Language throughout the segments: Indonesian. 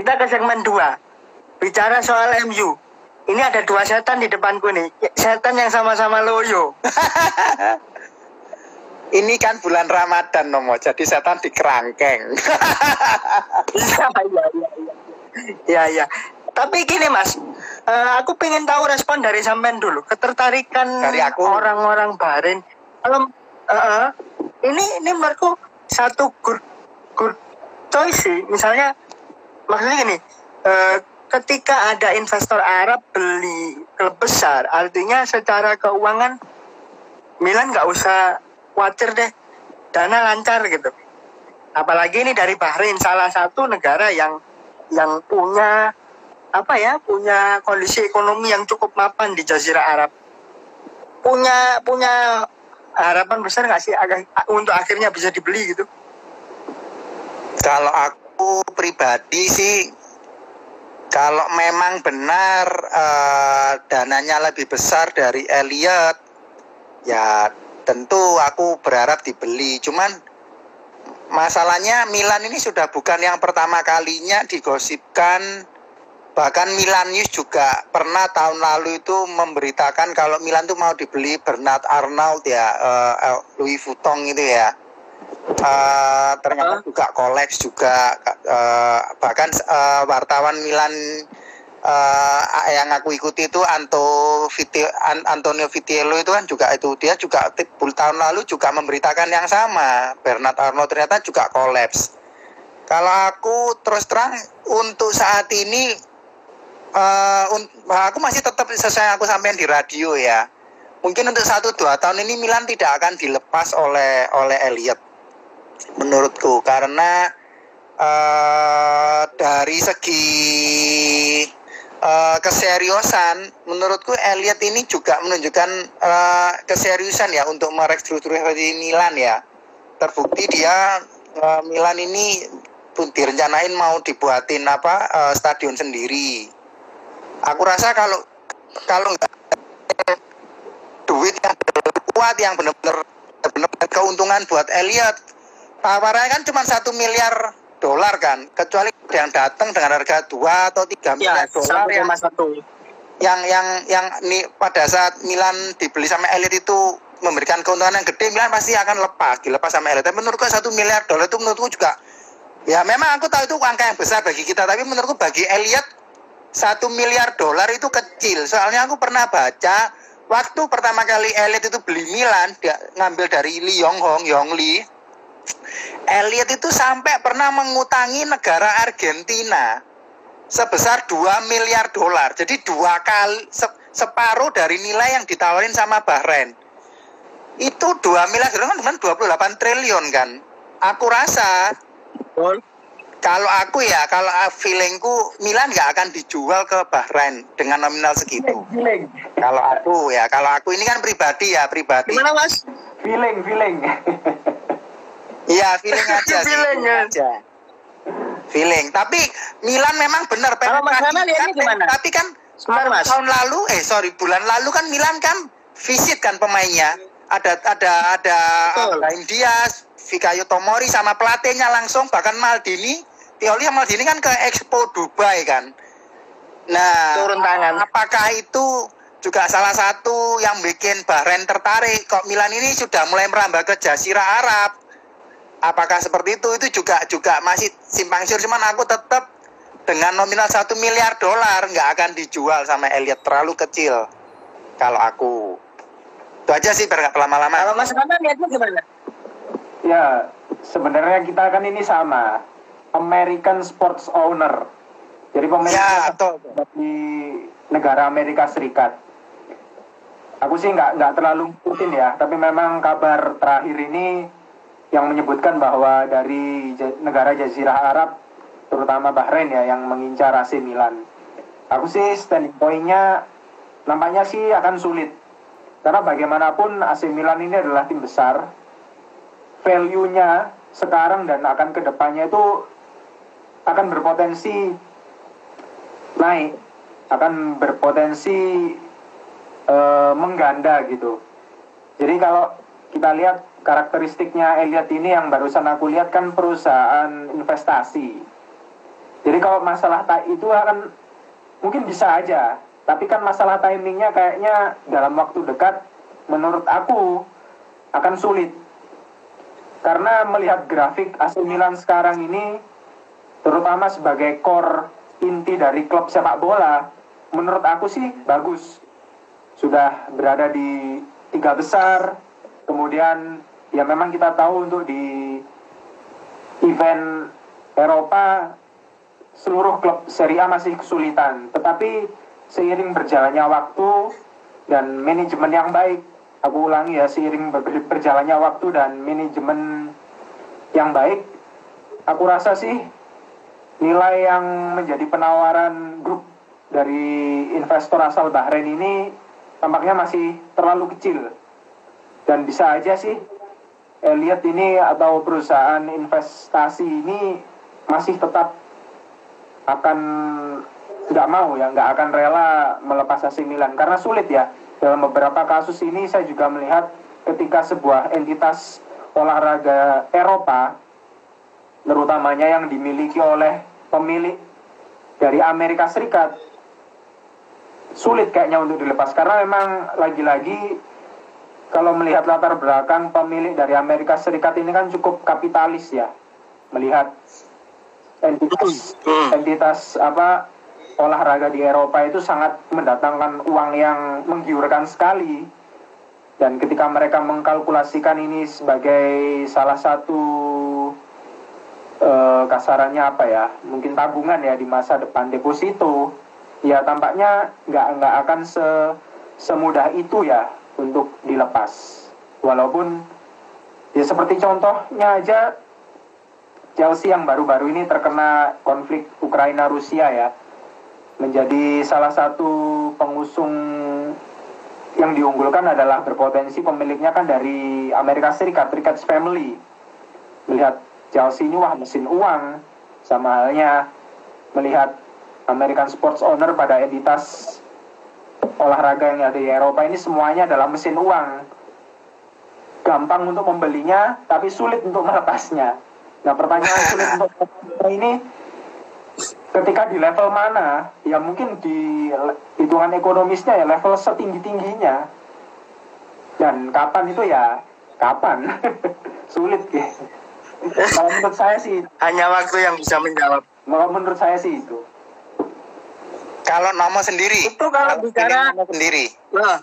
kita ke segmen 2. Bicara soal MU. Ini ada dua setan di depanku nih. Setan yang sama-sama loyo. Ini kan bulan Ramadan nomo, jadi setan di kerangkeng. Iya, iya, iya. iya. Iya, iya. Tapi gini Mas, eh, aku pengen tahu respon dari sampean dulu. Ketertarikan Dari aku. orang-orang Bahrain. Kalau eh, ini ini menurutku satu good good choice sih. Misalnya maksudnya gini, eh, ketika ada investor Arab beli klub besar, artinya secara keuangan Milan nggak usah khawatir deh, dana lancar gitu. Apalagi ini dari Bahrain, salah satu negara yang yang punya apa ya, punya kondisi ekonomi yang cukup mapan di Jazirah Arab. Punya punya harapan besar nggak sih agak untuk akhirnya bisa dibeli gitu? Kalau aku pribadi sih, kalau memang benar eh, dananya lebih besar dari Elliot, ya tentu aku berharap dibeli. Cuman masalahnya Milan ini sudah bukan yang pertama kalinya digosipkan. Bahkan Milan News juga pernah tahun lalu itu memberitakan kalau Milan tuh mau dibeli Bernard Arnault ya, eh, Louis Vuitton itu ya. Eh, ternyata Hah? juga kolaps juga eh, bahkan eh, wartawan Milan eh, yang aku ikuti itu Anto Viti- An- Antonio Vitiello itu kan juga itu dia juga tahun lalu juga memberitakan yang sama. Bernard Arnault ternyata juga kolaps. Kalau aku terus terang untuk saat ini un- aku masih tetap sesuai yang aku sampaikan di radio ya. Mungkin untuk satu dua tahun ini Milan tidak akan dilepas oleh oleh Elliot menurutku. Karena eh dari segi eh, keseriusan menurutku Elliot ini juga menunjukkan eh, keseriusan ya untuk merestrukturisasi Milan ya. Terbukti dia eh, Milan ini pun direncanain mau dibuatin apa eh, stadion sendiri. Aku rasa kalau kalau nggak duit yang kuat yang benar-benar keuntungan buat Elliot tawarannya kan cuma satu miliar dolar kan kecuali yang datang dengan harga dua atau tiga Ya, miliar dolar yang satu. yang yang yang nih pada saat Milan dibeli sama Elliot itu memberikan keuntungan yang gede Milan pasti akan lepas dilepas sama Elliot tapi menurutku satu miliar dolar itu menurutku juga ya memang aku tahu itu angka yang besar bagi kita tapi menurutku bagi Elliot satu miliar dolar itu kecil. Soalnya aku pernah baca waktu pertama kali Elliot itu beli Milan dia ngambil dari Lee Yong Hong Yong Lee Elliot itu sampai pernah mengutangi negara Argentina sebesar 2 miliar dolar. Jadi dua kali se- separuh dari nilai yang ditawarin sama Bahrain. Itu 2 miliar dolar kan cuma 28 triliun kan. Aku rasa Betul. kalau aku ya, kalau feelingku Milan nggak akan dijual ke Bahrain dengan nominal segitu. feeling Kalau aku ya, kalau aku ini kan pribadi ya, pribadi. Gimana Mas? feeling feeling Iya, feeling aja sih. Feeling, ya. aja. Feeling. Tapi Milan memang benar Kalau Mas Hana lihatnya kan, gimana? Tapi kan Sebentar, Mas. tahun lalu, eh sorry, bulan lalu kan Milan kan visit kan pemainnya. Ada ada ada. Brahim Diaz, Fikayo Tomori sama pelatihnya langsung bahkan Maldini, Pioli sama Maldini kan ke Expo Dubai kan. Nah, Turun tangan. apakah itu juga salah satu yang bikin Bahrain tertarik kok Milan ini sudah mulai merambah ke Jazirah Arab apakah seperti itu? Itu juga juga masih simpang siur. Cuman aku tetap dengan nominal satu miliar dolar nggak akan dijual sama Elliot. Terlalu kecil kalau aku. Itu aja sih biar nggak Kalau lama-lama Mas Hana lihatnya gimana? ya sebenarnya kita kan ini sama. American sports owner. Jadi pemilik ya betul. di negara Amerika Serikat. Aku sih nggak nggak terlalu ngikutin ya. Tapi memang kabar terakhir ini yang menyebutkan bahwa dari negara Jazirah Arab terutama Bahrain ya yang mengincar AC Milan. Aku sih standing point-nya nampaknya sih akan sulit. Karena bagaimanapun AC Milan ini adalah tim besar value-nya sekarang dan akan ke depannya itu akan berpotensi naik akan berpotensi eh, mengganda gitu. Jadi kalau kita lihat karakteristiknya Elliot ini yang barusan aku lihat kan perusahaan investasi Jadi kalau masalah itu akan mungkin bisa aja, tapi kan masalah timingnya kayaknya dalam waktu dekat menurut aku akan sulit. Karena melihat grafik AC Milan sekarang ini terutama sebagai core inti dari klub sepak bola, menurut aku sih bagus. Sudah berada di tiga besar, kemudian ya memang kita tahu untuk di event Eropa seluruh klub Serie A masih kesulitan, tetapi seiring berjalannya waktu dan manajemen yang baik, aku ulangi ya, seiring ber- berjalannya waktu dan manajemen yang baik, aku rasa sih nilai yang menjadi penawaran grup dari investor asal Bahrain ini tampaknya masih terlalu kecil dan bisa aja sih Elliot ini atau perusahaan investasi ini masih tetap akan nggak mau ya nggak akan rela melepas AC Milan. Karena sulit ya dalam beberapa kasus ini saya juga melihat ketika sebuah entitas olahraga Eropa terutamanya yang dimiliki oleh pemilik dari Amerika Serikat sulit kayaknya untuk dilepas. Karena memang lagi-lagi kalau melihat latar belakang pemilik dari Amerika Serikat ini kan cukup kapitalis ya. Melihat entitas Hmm. entitas apa olahraga di Eropa itu sangat mendatangkan uang yang menggiurkan sekali. Dan ketika mereka mengkalkulasikan ini sebagai salah satu eh, kasarannya apa ya mungkin tabungan ya di masa depan deposito ya tampaknya nggak nggak akan se semudah itu ya untuk dilepas walaupun ya seperti contohnya aja Chelsea yang baru-baru ini terkena konflik Ukraina Rusia ya menjadi salah satu pengusung yang diunggulkan adalah berpotensi pemiliknya kan dari Amerika Serikat, Ricketts Family. Melihat Chelsea ini wah mesin uang, sama halnya melihat American Sports Owner pada entitas olahraga yang ada di Eropa ini semuanya adalah mesin uang. Gampang untuk membelinya, tapi sulit untuk melepasnya. Nah pertanyaan sulit untuk melepasnya ini ketika di level mana? Ya mungkin di hitungan ekonomisnya ya level setinggi tingginya dan kapan itu ya? Kapan? Sulit ya kalau menurut saya sih Hanya waktu yang bisa menjawab. kalau menurut saya sih itu Kalau Nomo sendiri, Itu kalau bicara- Nomo sendiri. Nah,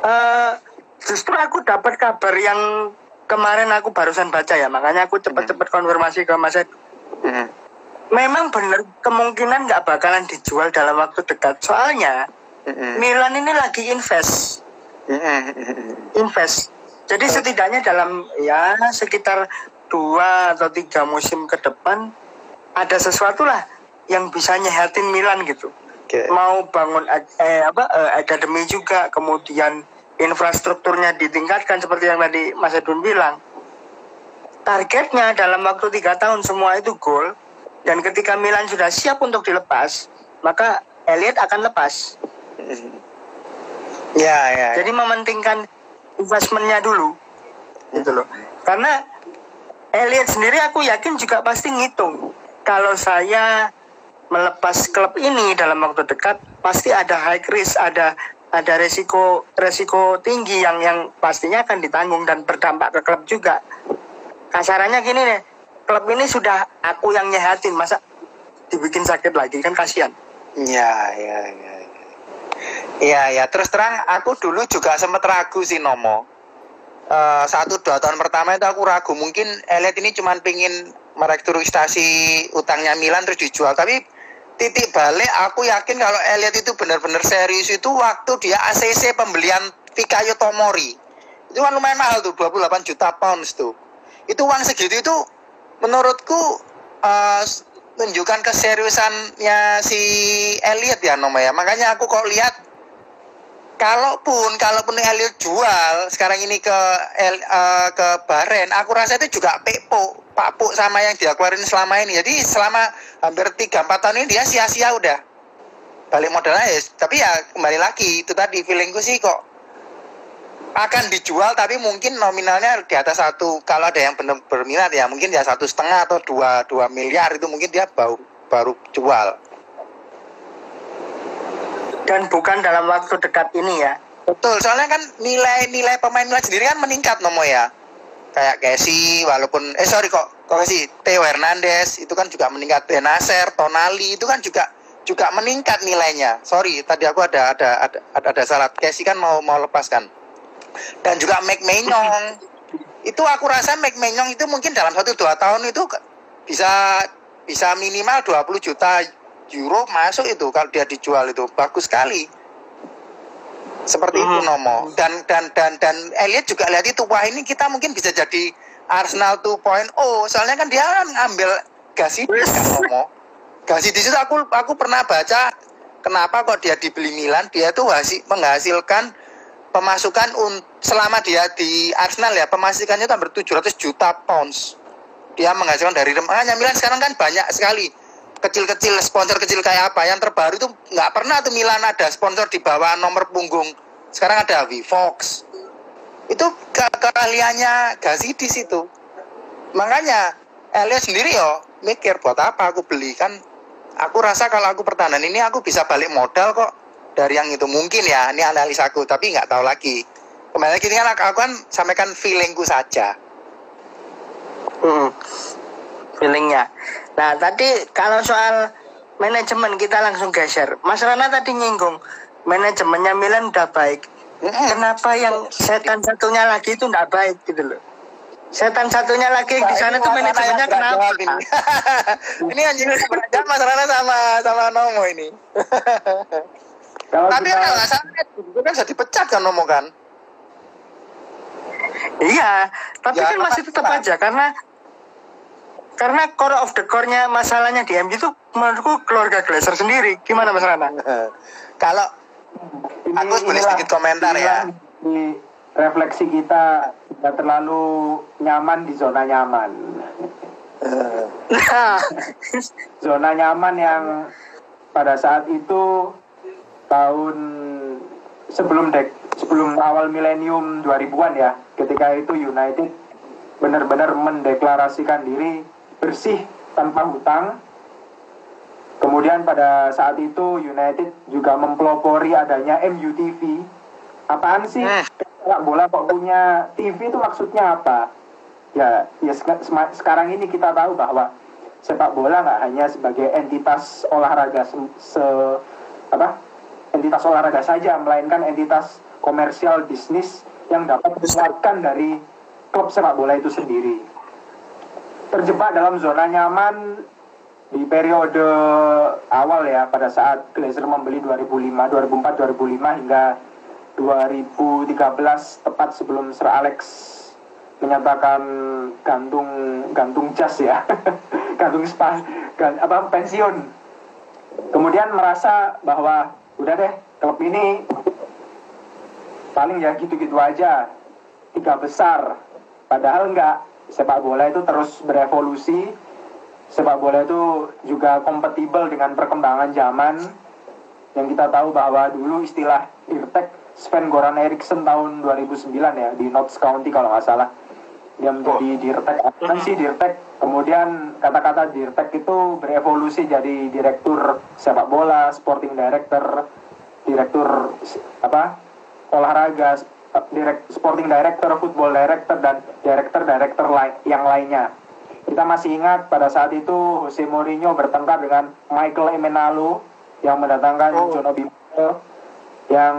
eh, justru aku dapat kabar yang kemarin aku barusan baca ya, makanya aku cepat-cepat konfirmasi ke Mas Ed. Hmm. Memang benar kemungkinan nggak bakalan dijual dalam waktu dekat. Soalnya Hmm. Milan ini lagi invest, Hmm. invest. Jadi setidaknya dalam ya sekitar dua atau tiga musim ke depan ada sesuatu lah yang bisa nyehatin Milan gitu. Oke. mau bangun eh, apa eh, akademi juga kemudian infrastrukturnya ditingkatkan seperti yang tadi Mas Edun bilang targetnya dalam waktu tiga tahun semua itu gol dan ketika Milan sudah siap untuk dilepas maka Elliot akan lepas Ya, ya. jadi mementingkan investmentnya dulu gitu loh karena Elliot sendiri aku yakin juga pasti ngitung kalau saya melepas klub ini dalam waktu dekat pasti ada high risk ada ada resiko resiko tinggi yang yang pastinya akan ditanggung dan berdampak ke klub juga kasarannya gini nih klub ini sudah aku yang nyehatin masa dibikin sakit lagi kan kasihan Ya, ya, ya. ya. Iya, ya. Terus terang, aku dulu juga sempat ragu sih Nomo. Eh, satu dua tahun pertama itu aku ragu. Mungkin Elliot ini cuma pengen merestrukturisasi utangnya Milan terus dijual. Tapi titik balik, aku yakin kalau Elliot itu benar-benar serius itu waktu dia ACC pembelian Fikayo Tomori. Itu kan lumayan mahal tuh, 28 juta pounds tuh. Itu uang segitu itu menurutku eh, menunjukkan keseriusannya si Elliot ya Noma ya. Makanya aku kok lihat kalaupun kalaupun Elliot jual sekarang ini ke El, eh, ke Baren, aku rasa itu juga pepo, papuk sama yang dia keluarin selama ini. Jadi selama hampir 3 4 tahun ini dia sia-sia udah. Balik modalnya ya, tapi ya kembali lagi itu tadi feelingku sih kok akan dijual tapi mungkin nominalnya di atas satu kalau ada yang benar berminat ya mungkin ya satu setengah atau dua dua miliar itu mungkin dia baru baru jual Dan bukan dalam waktu dekat ini ya. betul soalnya kan nilai nilai pemain sendiri kan meningkat nomo ya kayak Casey walaupun eh sorry kok kok Casey Theo Hernandez itu kan juga meningkat Benacer Tonali itu kan juga juga meningkat nilainya. Sorry tadi aku ada ada ada ada, ada salah. Casey kan mau mau lepaskan. Dan juga Mike Maignan. Itu aku rasa Mike Maignan itu mungkin dalam satu dua tahun itu bisa bisa minimal 20 juta euro masuk itu kalau dia dijual itu. Bagus sekali seperti itu Hmm. Nomo. Dan dan dan dan Elliot juga lihat itu wah ini kita mungkin bisa jadi Arsenal 2.0 soalnya kan dia kan ngambil Gasidis kan Nomo. Gasidis itu aku aku pernah baca kenapa kok dia dibeli Milan? Dia tuh hasil, menghasilkan pemasukan un, selama dia di Arsenal ya pemasukannya itu hampir 700 juta pounds. Dia menghasilkan dari makanya Milan sekarang kan banyak sekali kecil-kecil sponsor kecil kayak apa. Yang terbaru itu nggak pernah tuh Milan ada sponsor di bawah nomor punggung. Sekarang ada Vivox itu ke keahliannya Gazidis itu makanya Elliot sendiri yo mikir buat apa aku beli? Kan aku rasa kalau aku pertahanan ini aku bisa balik modal kok dari yang itu. Mungkin ya ini analis aku tapi nggak tahu lagi. Kembali lagi kan aku kan sampaikan feelingku saja. Hmm. Feelingnya. Nah tadi kalau soal manajemen kita langsung geser. Mas Rana tadi nyinggung manajemennya Milan udah baik. Kenapa yang setan satunya lagi itu nggak baik gitu loh? Setan satunya lagi di sana tuh manajemennya kenapa? Ini, ini anjing beranjak Mas Rana sama sama Nomo ini. Kalau Tapi kita kan nggak salah, itu kan bisa dipecat kan Nomo kan? Iya, tapi Ya, kan masih tetap apa? aja karena karena core of the core-nya masalahnya di MU itu menurutku keluarga Glazer sendiri. Gimana Mas Rana? Kalau Aku boleh sedikit komentar ya. Di refleksi kita tidak terlalu nyaman di zona nyaman. Nah, Zona nyaman yang pada saat itu tahun sebelum dek sebelum awal milenium 2000-an ya, ketika itu United benar-benar mendeklarasikan diri bersih tanpa hutang. Kemudian pada saat itu United juga mempelopori adanya MUTV. Apaan sih? Hmm. Sepak bola kok punya TV itu maksudnya apa? Ya, ya sekarang ini kita tahu bahwa sepak bola nggak hanya sebagai entitas olahraga se, se- apa? Entitas olahraga saja, melainkan entitas komersial bisnis yang dapat dikeluarkan dari klub sepak bola itu sendiri. Terjebak dalam zona nyaman di periode awal ya pada saat Glazer membeli 2005, 2004, 2005 hingga 2013 tepat sebelum Sir Alex menyatakan gantung gantung jas ya gantung spa gan- apa pensiun. Kemudian merasa bahwa udah deh klub ini paling ya gitu-gitu aja tiga besar padahal enggak sepak bola itu terus berevolusi. Sepak bola itu juga kompatibel dengan perkembangan zaman. Yang kita tahu bahwa dulu istilah Dirtek Sven Goran Eriksson tahun 2009 ya di Notts County kalau nggak salah. Dia menjadi Dirtek. Kan sih Dirtek. Kemudian kata-kata Dirtek itu berevolusi jadi direktur sepak bola sporting director direktur apa olahraga direk, sporting director football director dan director director lain yang lainnya. Kita masih ingat pada saat itu Jose Mourinho bertengkar dengan Michael Emenalo yang mendatangkan Oh. John Obi yang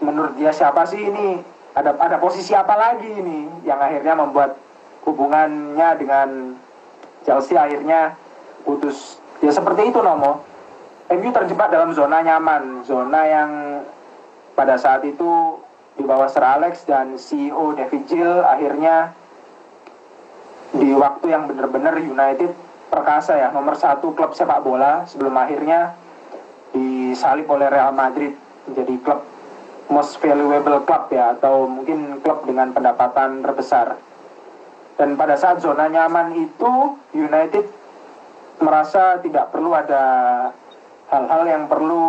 menurut dia siapa sih ini? Ada ada posisi apa lagi ini? Yang akhirnya membuat hubungannya dengan Chelsea akhirnya putus. Ya seperti itu Nomo. MU terjebak dalam zona nyaman zona yang pada saat itu di bawah Sir Alex dan CEO David Gill akhirnya di waktu yang benar-benar United perkasa ya nomor satu klub sepak bola sebelum akhirnya disalip oleh Real Madrid menjadi klub most valuable club ya atau mungkin klub dengan pendapatan terbesar. Dan pada saat zona nyaman itu United merasa tidak perlu ada hal-hal yang perlu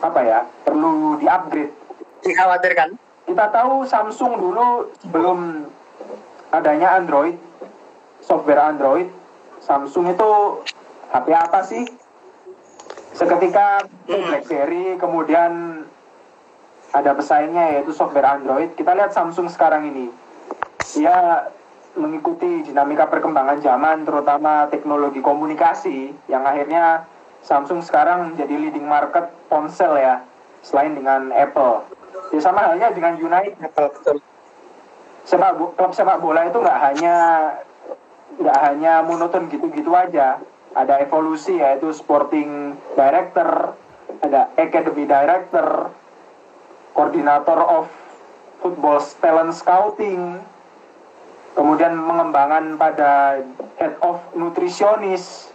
apa ya perlu di-upgrade Dikhawatirkan. kita tahu Samsung dulu sebelum adanya Android, software Android, Samsung itu HP apa sih? Seketika Hmm. BlackBerry, kemudian ada pesaingnya yaitu software Android. Kita lihat Samsung sekarang ini. Dia mengikuti dinamika perkembangan zaman, terutama teknologi komunikasi, yang akhirnya Samsung sekarang menjadi leading market ponsel ya, selain dengan Apple. Ya sama halnya dengan United. Sepak bo- klub sepak bola itu nggak hanya nggak hanya monoton gitu-gitu aja. Ada evolusi yaitu sporting director ada academy director koordinator of football talent scouting kemudian mengembangkan pada head of nutritionist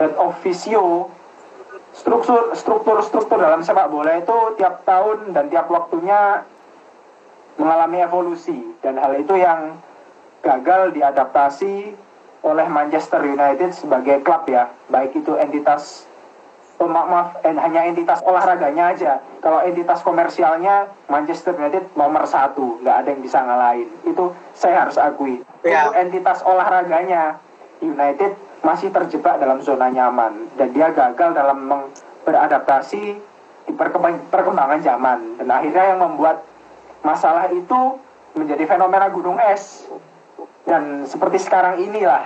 head of physio struktur struktur struktur dalam sepak bola itu tiap tahun dan tiap waktunya mengalami evolusi. Dan hal itu yang gagal diadaptasi oleh Manchester United sebagai klub ya. Baik itu entitas oh, maaf, maaf en- hanya entitas olahraganya aja. Kalau entitas komersialnya Manchester United nomor satu. Nggak ada yang bisa ngalahin. Itu saya harus akui. Ya. Untuk entitas olahraganya United masih terjebak dalam zona nyaman dan dia gagal dalam beradaptasi di perkembang- perkembangan zaman dan akhirnya yang membuat masalah itu menjadi fenomena gunung es dan seperti sekarang inilah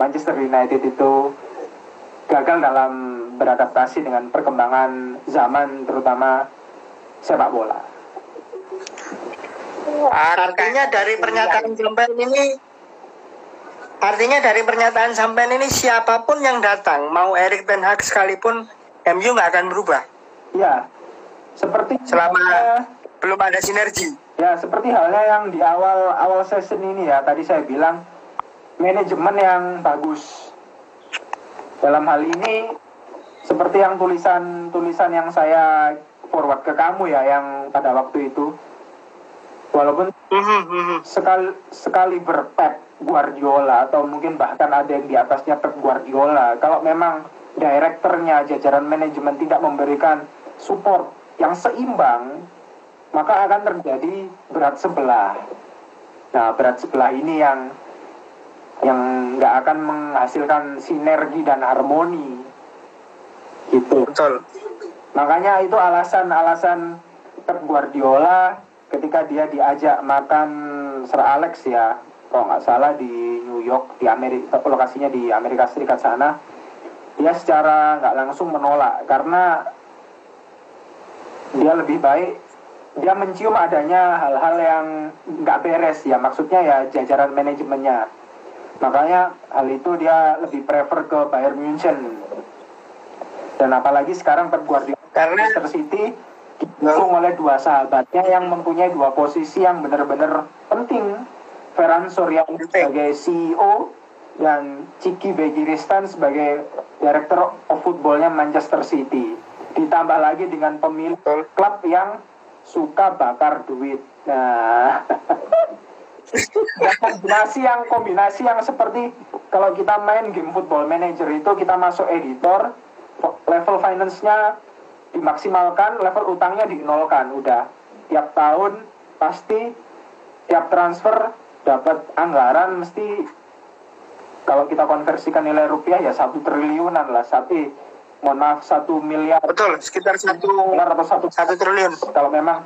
Manchester United itu gagal dalam beradaptasi dengan perkembangan zaman terutama sepak bola. Artinya dari pernyataan sampean ini Artinya dari pernyataan sampean ini siapa pun yang datang Mau Erik Ten Hag sekalipun MU nggak akan berubah Ya, seperti Selama- Belum ada sinergi Ya, seperti halnya yang di awal awal season ini ya, tadi saya bilang manajemen yang bagus. Dalam hal ini seperti yang tulisan-tulisan yang saya forward ke kamu ya yang pada waktu itu. Walaupun Mhm, mhm. sekali sekali berpep Guardiola atau mungkin bahkan ada yang di atasnya Pep Guardiola. Kalau memang direkturnya jajaran manajemen tidak memberikan support yang seimbang maka akan terjadi berat sebelah. Nah berat sebelah ini yang yang nggak akan menghasilkan sinergi dan harmoni. Gitu. Betul. Makanya itu alasan-alasan Pep Guardiola ketika dia diajak makan Sir Alex ya, kalau nggak salah di New York, di Amerika, lokasinya di Amerika Serikat sana, dia secara nggak langsung menolak karena dia lebih baik dia mencium adanya hal-hal yang nggak beres ya, maksudnya ya jajaran manajemennya. Makanya hal itu dia lebih prefer ke Bayern Munchen. Dan apalagi sekarang Pep Guardiola Karena Manchester City didukung oleh dua sahabatnya yang mempunyai dua posisi yang benar-benar penting. Ferran Soriano sebagai CEO dan Ciki Begiristan sebagai Director of Footballnya Manchester City. Ditambah lagi dengan pemilik klub yang suka bakar duit. Nah, kombinasi yang kombinasi yang seperti kalau kita main game football manager itu kita masuk editor level finance-nya dimaksimalkan level utangnya dinolkan udah tiap tahun pasti tiap transfer dapat anggaran mesti kalau kita konversikan nilai rupiah ya satu triliunan lah. Satu mohon maaf satu miliar betul sekitar satu dolar atau satu satu triliun. Kalau memang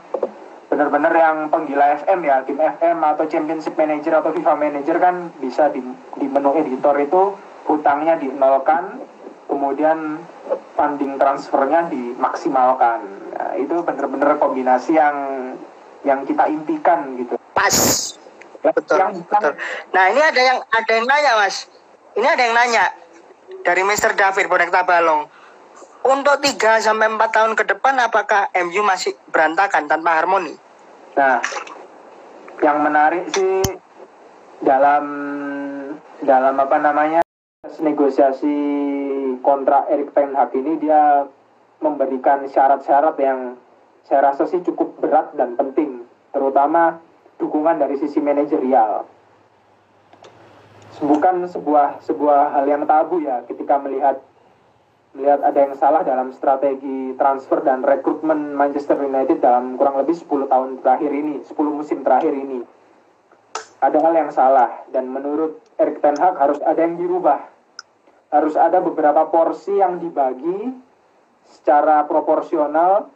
benar-benar yang penggila FM ya tim FM atau Championship Manager atau FIFA Manager kan bisa di, di menu editor itu hutangnya dinolkan kemudian funding transfernya dimaksimalkan. Nah, itu benar-benar kombinasi yang yang kita impikan gitu. Pas betul yang betul. nah ini ada yang ada yang nanya mas. Ini ada yang nanya dari Mr. David Bonek Tabalong untuk 3 sampai 4 tahun ke depan apakah MU masih berantakan tanpa harmoni? Nah, yang menarik sih dalam dalam apa namanya negosiasi kontrak Erik Ten Hag ini dia memberikan syarat-syarat yang saya rasa sih cukup berat dan penting, terutama dukungan dari sisi manajerial. Bukan sebuah sebuah hal yang tabu ya ketika melihat melihat ada yang salah dalam strategi transfer dan rekrutmen Manchester United dalam kurang lebih 10 tahun terakhir ini, 10 musim terakhir ini. Ada hal yang salah dan menurut Erik Ten Hag harus ada yang dirubah. Harus ada beberapa porsi yang dibagi secara proporsional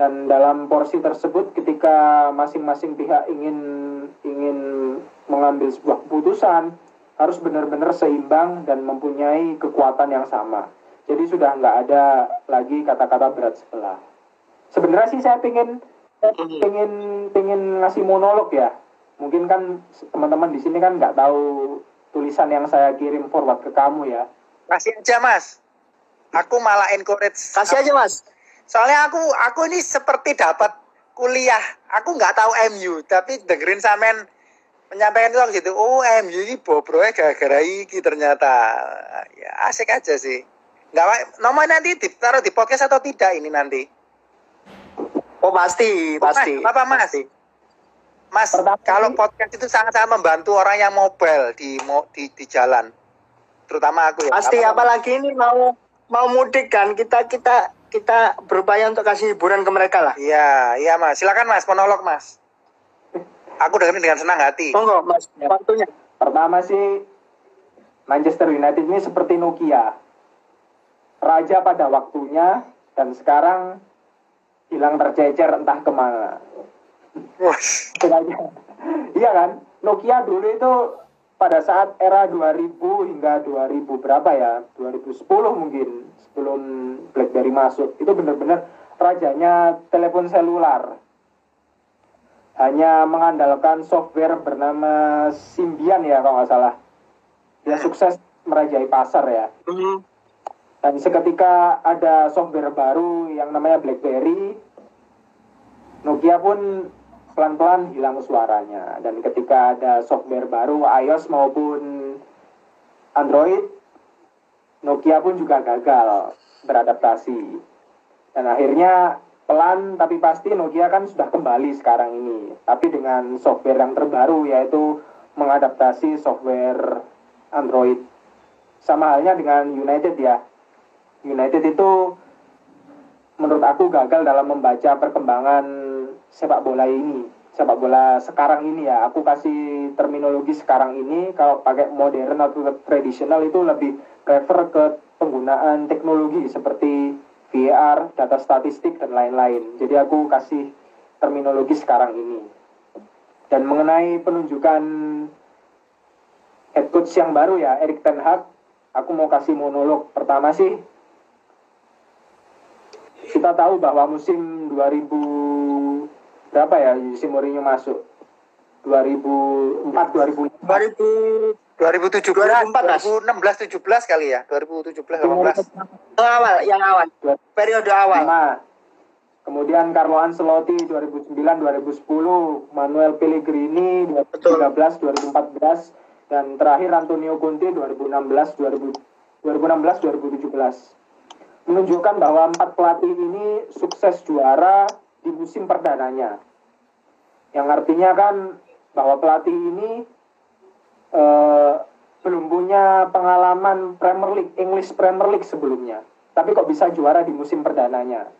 dan dalam porsi tersebut ketika masing-masing pihak ingin ingin mengambil sebuah keputusan harus benar-benar seimbang dan mempunyai kekuatan yang sama. Jadi sudah nggak ada lagi kata-kata berat sebelah. Sebenarnya sih saya pengen pengen pengen ngasih monolog ya. Mungkin kan teman-teman di sini kan nggak tahu tulisan yang saya kirim forward ke kamu ya. Kasih aja mas. Aku malah encourage. Kasih aja mas. Soalnya aku aku ini seperti dapat kuliah. Aku nggak tahu MU, tapi dengerin samen menyampaikan itu gitu. Oh MU ini bobronya gara-gara iki ternyata. Ya asik aja sih. Nggak, nomor nanti ditaruh di podcast atau tidak ini nanti? Oh pasti, Oh, pasti. Mas, apa mas? Pasti. Mas, Pertama kalau podcast itu sangat-sangat membantu orang yang mobile di mo- di, di jalan, terutama aku ya. Pasti Apa- apalagi ini mau mau mudik kan kita kita kita berupaya untuk kasih hiburan ke mereka lah. Iya, iya mas. Silakan mas, monolog mas. Aku dengerin dengan senang hati. Monggo mas, Ya. waktunya. Pertama sih Manchester United ini seperti Nokia. Raja pada waktunya dan sekarang hilang tercecer entah ke mana. Iya kan? Nokia dulu itu pada saat era 2000 hingga 2000 berapa ya? 2010 mungkin sebelum BlackBerry masuk. Itu benar-benar rajanya telepon selular. Hanya mengandalkan software bernama Symbian ya kalau nggak salah. Dia sukses merajai pasar ya. Hmm. Dan seketika ada software baru yang namanya BlackBerry, Nokia pun pelan-pelan hilang suaranya. Dan ketika ada software baru iOS maupun Android, Nokia pun juga gagal beradaptasi. Dan akhirnya pelan tapi pasti Nokia kan sudah kembali sekarang ini. Tapi dengan software yang terbaru yaitu mengadaptasi software Android. Sama halnya dengan United ya. United itu menurut aku gagal dalam membaca perkembangan sepak bola ini sepak bola sekarang ini ya. Aku kasih terminologi sekarang ini kalau pakai modern atau tradisional itu lebih prefer ke penggunaan teknologi seperti VAR, data statistik dan lain-lain. Jadi aku kasih terminologi sekarang ini. Dan mengenai penunjukan head coach yang baru ya Erik Ten Hag aku mau kasih monolog pertama sih. Kita tahu bahwa musim 2000 berapa ya Jose Mourinho masuk 2004 2005 2000 2017, 2014. 2016, 17 kali ya, 2017, 18. yang awal, yang awal, periode awal. Kemudian Carlo Ancelotti 2009 2010, Manuel Pellegrini 2013 2014 dan terakhir Antonio Conte 2016 2000 2016 2017. Menunjukkan bahwa empat pelatih ini sukses juara di musim perdananya. Yang artinya kan bahwa pelatih ini eh, belum punya pengalaman Premier League, English Premier League sebelumnya. Tapi kok bisa juara di musim perdananya?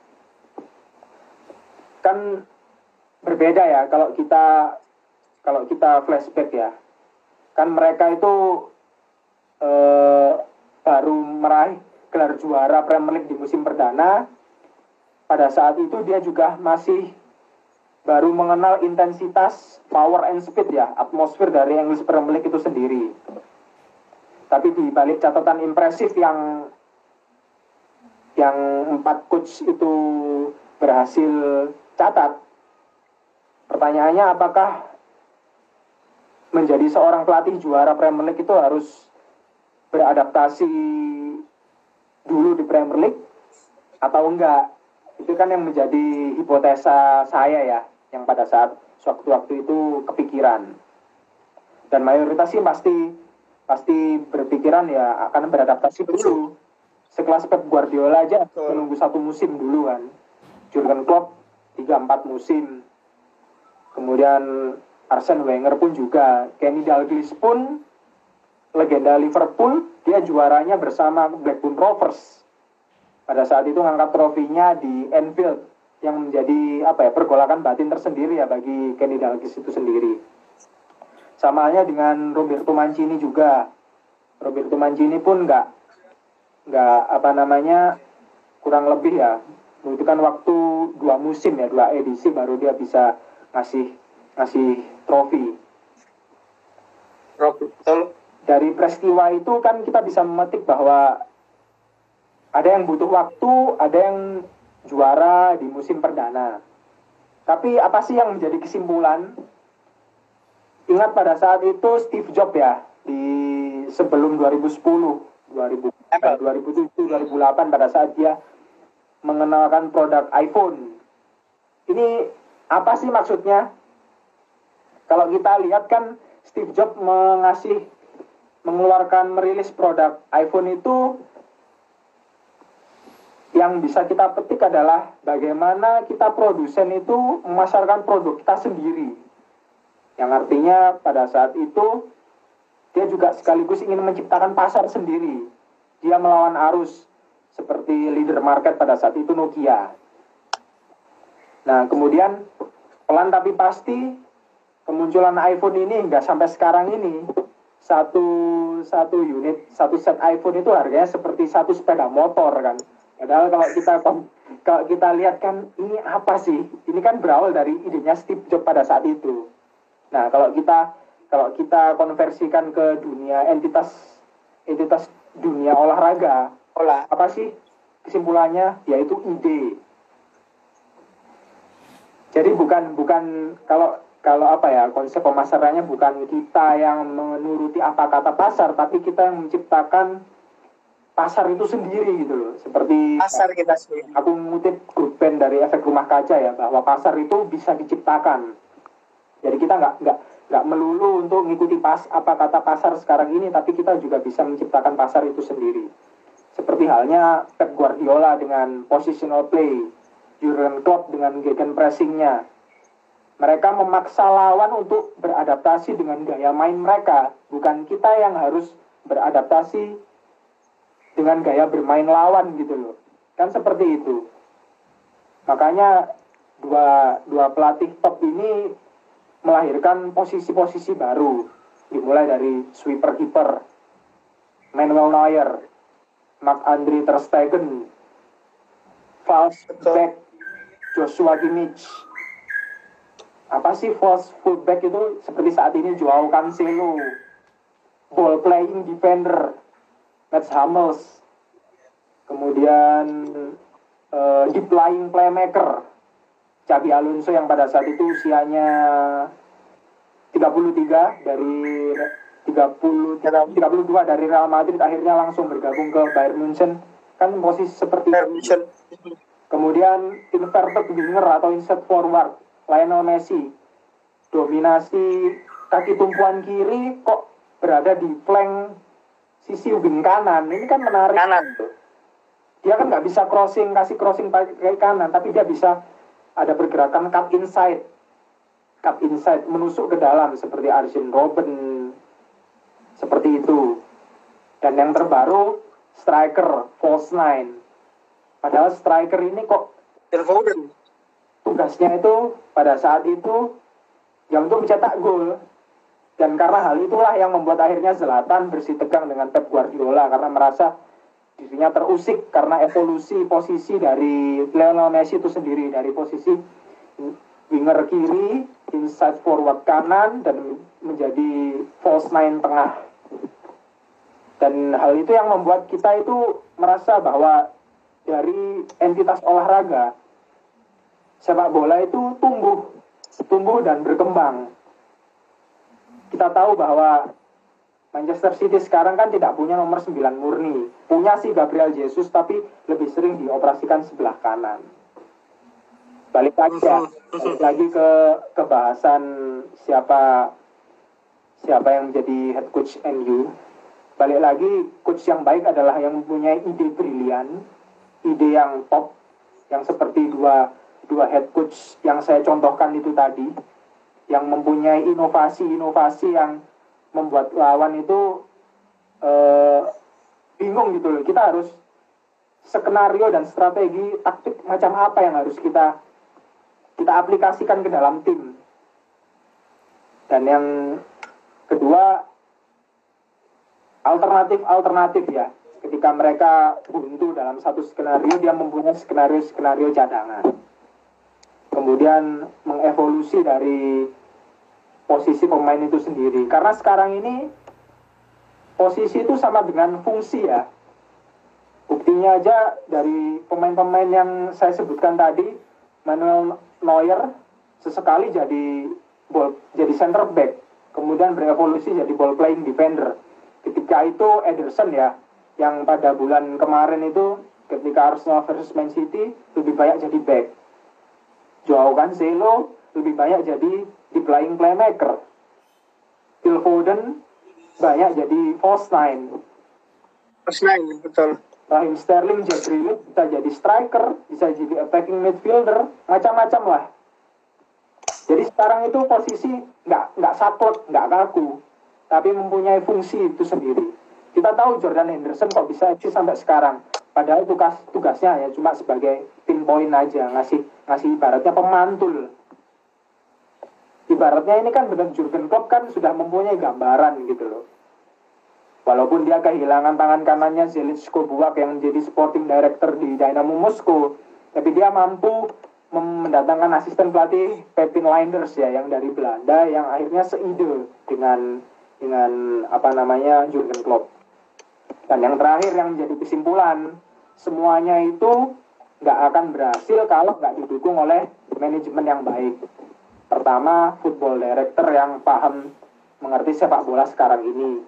Kan berbeda ya kalau kita kalau kita flashback ya. Kan mereka itu eh, baru meraih gelar juara Premier League di musim perdana. Pada saat itu dia juga masih baru mengenal intensitas power and speed ya, atmosfer dari English Premier League itu sendiri. Tapi di balik catatan impresif yang yang empat coach itu berhasil catat, pertanyaannya apakah menjadi seorang pelatih juara Premier League itu harus beradaptasi dulu di Premier League atau enggak? Itu kan yang menjadi hipotesa saya ya, yang pada saat waktu-waktu itu kepikiran. Dan mayoritas sih pasti pasti berpikiran ya akan beradaptasi dulu. Sekelas Pep Guardiola aja Betul. menunggu satu musim dulu kan. Jurgen Klopp 3-4 musim. Kemudian Arsene Wenger pun juga, Kenny Dalglish pun legenda Liverpool dia juaranya bersama Blackburn Rovers pada saat itu ngangkat trofinya di Anfield yang menjadi apa ya pergolakan batin tersendiri ya bagi Kenny Dalglish itu sendiri. Sama halnya dengan Roberto Mancini juga. Roberto Mancini pun nggak nggak apa namanya kurang lebih ya. Membutuhkan waktu dua musim ya dua edisi baru dia bisa ngasih ngasih trofi. Betul. Dari peristiwa itu kan kita bisa memetik bahwa ada yang butuh waktu, ada yang juara di musim perdana. Tapi apa sih yang menjadi kesimpulan? Ingat pada saat itu Steve Jobs ya di sebelum 2010, 2000, 2007, 2008 pada saat dia mengenalkan produk iPhone. Ini apa sih maksudnya? Kalau kita lihat kan Steve Jobs mengasih mengeluarkan merilis produk iPhone itu yang bisa kita petik adalah bagaimana kita produsen itu memasarkan produk kita sendiri. Yang artinya pada saat itu dia juga sekaligus ingin menciptakan pasar sendiri. Dia melawan arus seperti leader market pada saat itu Nokia. Nah, kemudian pelan tapi pasti kemunculan iPhone ini hingga sampai sekarang ini satu satu unit satu set iPhone itu harganya seperti satu sepeda motor kan Padahal kalau kita kalau kita lihat kan ini apa sih? Ini kan berawal dari idenya Steve Jobs pada saat itu. Nah, kalau kita kalau kita konversikan ke dunia entitas entitas dunia olahraga, olah apa sih kesimpulannya? Yaitu ide. Jadi bukan bukan kalau kalau apa ya konsep pemasarannya bukan kita yang menuruti apa kata pasar, tapi kita yang menciptakan pasar itu sendiri gitu loh. Seperti pasar kita sendiri. aku mengutip grup band dari efek rumah kaca ya bahwa pasar itu bisa diciptakan. Jadi kita nggak nggak nggak melulu untuk mengikuti pas apa kata pasar sekarang ini tapi kita juga bisa menciptakan pasar itu sendiri. Seperti halnya Pep Guardiola dengan positional play Jurgen Klopp dengan gegen pressingnya mereka memaksa lawan untuk beradaptasi dengan gaya main mereka bukan kita yang harus beradaptasi dengan gaya bermain lawan gitu loh. Kan seperti itu. Makanya dua dua pelatih top ini melahirkan posisi-posisi baru. Dimulai dari sweeper keeper Manuel Neuer Mark Andre Ter Stegen false back Joshua Kimmich. Apa sih false fullback itu? Seperti saat ini Joao Cancelo ball playing defender Mats Hummels. Kemudian uh, deep lying playmaker. Xabi Alonso yang pada saat itu usianya 33 dari 30 32 dari Real Madrid akhirnya langsung bergabung ke Bayern Munchen. Kan posisi seperti Bayern Munchen. Kemudian inverted winger atau insert forward Lionel Messi. Dominasi kaki tumpuan kiri kok berada di flank sisi wing kanan. Ini kan menarik. Kanan dia kan nggak bisa crossing kasih crossing pakai kanan tapi dia bisa ada pergerakan cut inside. Cut inside menusuk ke dalam seperti Arjen Robben. Seperti itu. Dan yang terbaru striker false nine. Padahal striker ini kok Foden tugasnya itu pada saat itu yang untuk mencetak gol dan karena hal itulah yang membuat akhirnya Zlatan bersih tegang dengan Pep Guardiola karena merasa dirinya terusik karena evolusi posisi dari Lionel Messi itu sendiri dari posisi winger kiri, inside forward kanan dan menjadi false nine tengah. Dan hal itu yang membuat kita itu merasa bahwa dari entitas olahraga sepak bola itu tumbuh, tumbuh dan berkembang kita tahu bahwa Manchester City sekarang kan tidak punya nomor 9 murni. Punya sih Gabriel Jesus tapi lebih sering dioperasikan sebelah kanan. Balik lagi ya, balik lagi ke kebahasan siapa siapa yang menjadi head coach MU. Balik lagi coach yang baik adalah yang mempunyai ide brilian, ide yang top, yang seperti dua dua head coach yang saya contohkan itu tadi yang mempunyai inovasi-inovasi yang membuat lawan itu eh, bingung gitu loh. Kita harus skenario dan strategi taktik macam apa yang harus kita kita aplikasikan ke dalam tim. Dan yang kedua alternatif-alternatif ya. Ketika mereka buntu dalam satu skenario, dia mempunyai skenario-skenario cadangan. Kemudian mengevolusi dari posisi pemain itu sendiri. Karena sekarang ini posisi itu sama dengan fungsi ya. Buktinya aja dari pemain-pemain yang saya sebutkan tadi, Manuel Neuer sesekali jadi ball, jadi center back, kemudian berevolusi jadi ball playing defender. Ketika itu Ederson ya, yang pada bulan kemarin itu ketika Arsenal versus Man City lebih banyak jadi back. Joao Cancelo lebih banyak jadi di playing playmaker. Phil Foden banyak jadi false nine. First nine, betul. Raheem Sterling, Jack Grealish bisa jadi striker, bisa jadi attacking midfielder, macam-macam lah. Jadi sekarang itu posisi nggak nggak saklek, nggak kaku, tapi mempunyai fungsi itu sendiri. Kita tahu Jordan Henderson kok bisa eksis sampai sekarang. Padahal tugas tugasnya ya cuma sebagai pinpoint aja, ngasih ngasih ibaratnya pemantul. Ibaratnya ini kan benar Jurgen Klopp kan sudah mempunyai gambaran gitu loh. Walaupun dia kehilangan tangan kanannya Zelinsko Buak yang menjadi sporting director di Dynamo Moskow, tapi dia mampu mendatangkan asisten pelatih Pepin Linders ya yang dari Belanda yang akhirnya seide dengan dengan apa namanya Jurgen Klopp. Dan yang terakhir yang menjadi kesimpulan semuanya itu nggak akan berhasil kalau nggak didukung oleh manajemen yang baik. Pertama, football director yang paham mengerti sepak bola sekarang ini.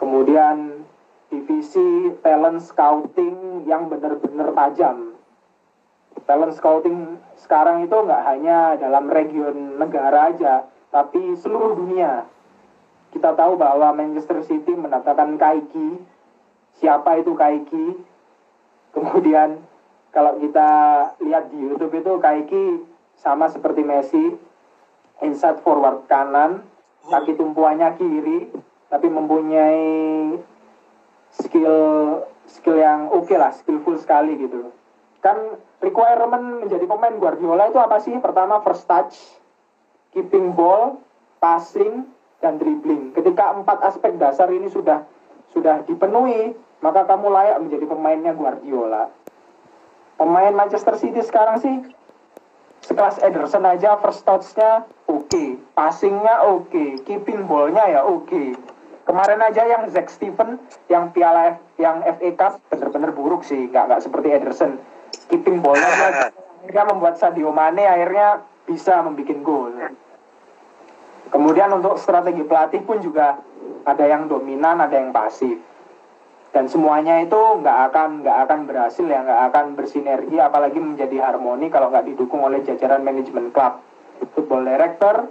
Kemudian divisi talent scouting yang benar-benar tajam. Talent scouting sekarang itu nggak hanya dalam region negara aja, tapi seluruh dunia. Kita tahu bahwa Manchester City mendatangkan Kaiki. Siapa itu Kaiki? Kemudian kalau kita lihat di YouTube itu Kaiki sama seperti Messi, inside forward kanan, kaki tumpuannya kiri, tapi mempunyai skill skill yang oke okay lah, skillful sekali gitu. Kan requirement menjadi pemain Guardiola itu apa sih? Pertama first touch, keeping ball, passing, dan dribbling. Ketika empat aspek dasar ini sudah sudah dipenuhi, maka kamu layak menjadi pemainnya Guardiola. Pemain Manchester City sekarang sih sekelas Ederson aja first touch-nya oke, okay. passingnya oke, okay. keeping ball-nya ya oke. Okay. Kemarin aja yang Zack Steven yang piala F, yang FA Cup bener-bener buruk sih, nggak nggak seperti Ederson. Keeping bola akhirnya membuat Sadio Mane akhirnya bisa membuat gol. Kemudian untuk strategi pelatih pun juga ada yang dominan, ada yang pasif. Dan semuanya itu nggak akan nggak akan berhasil ya, nggak akan bersinergi, apalagi menjadi harmoni kalau nggak didukung oleh jajaran manajemen klub, football director,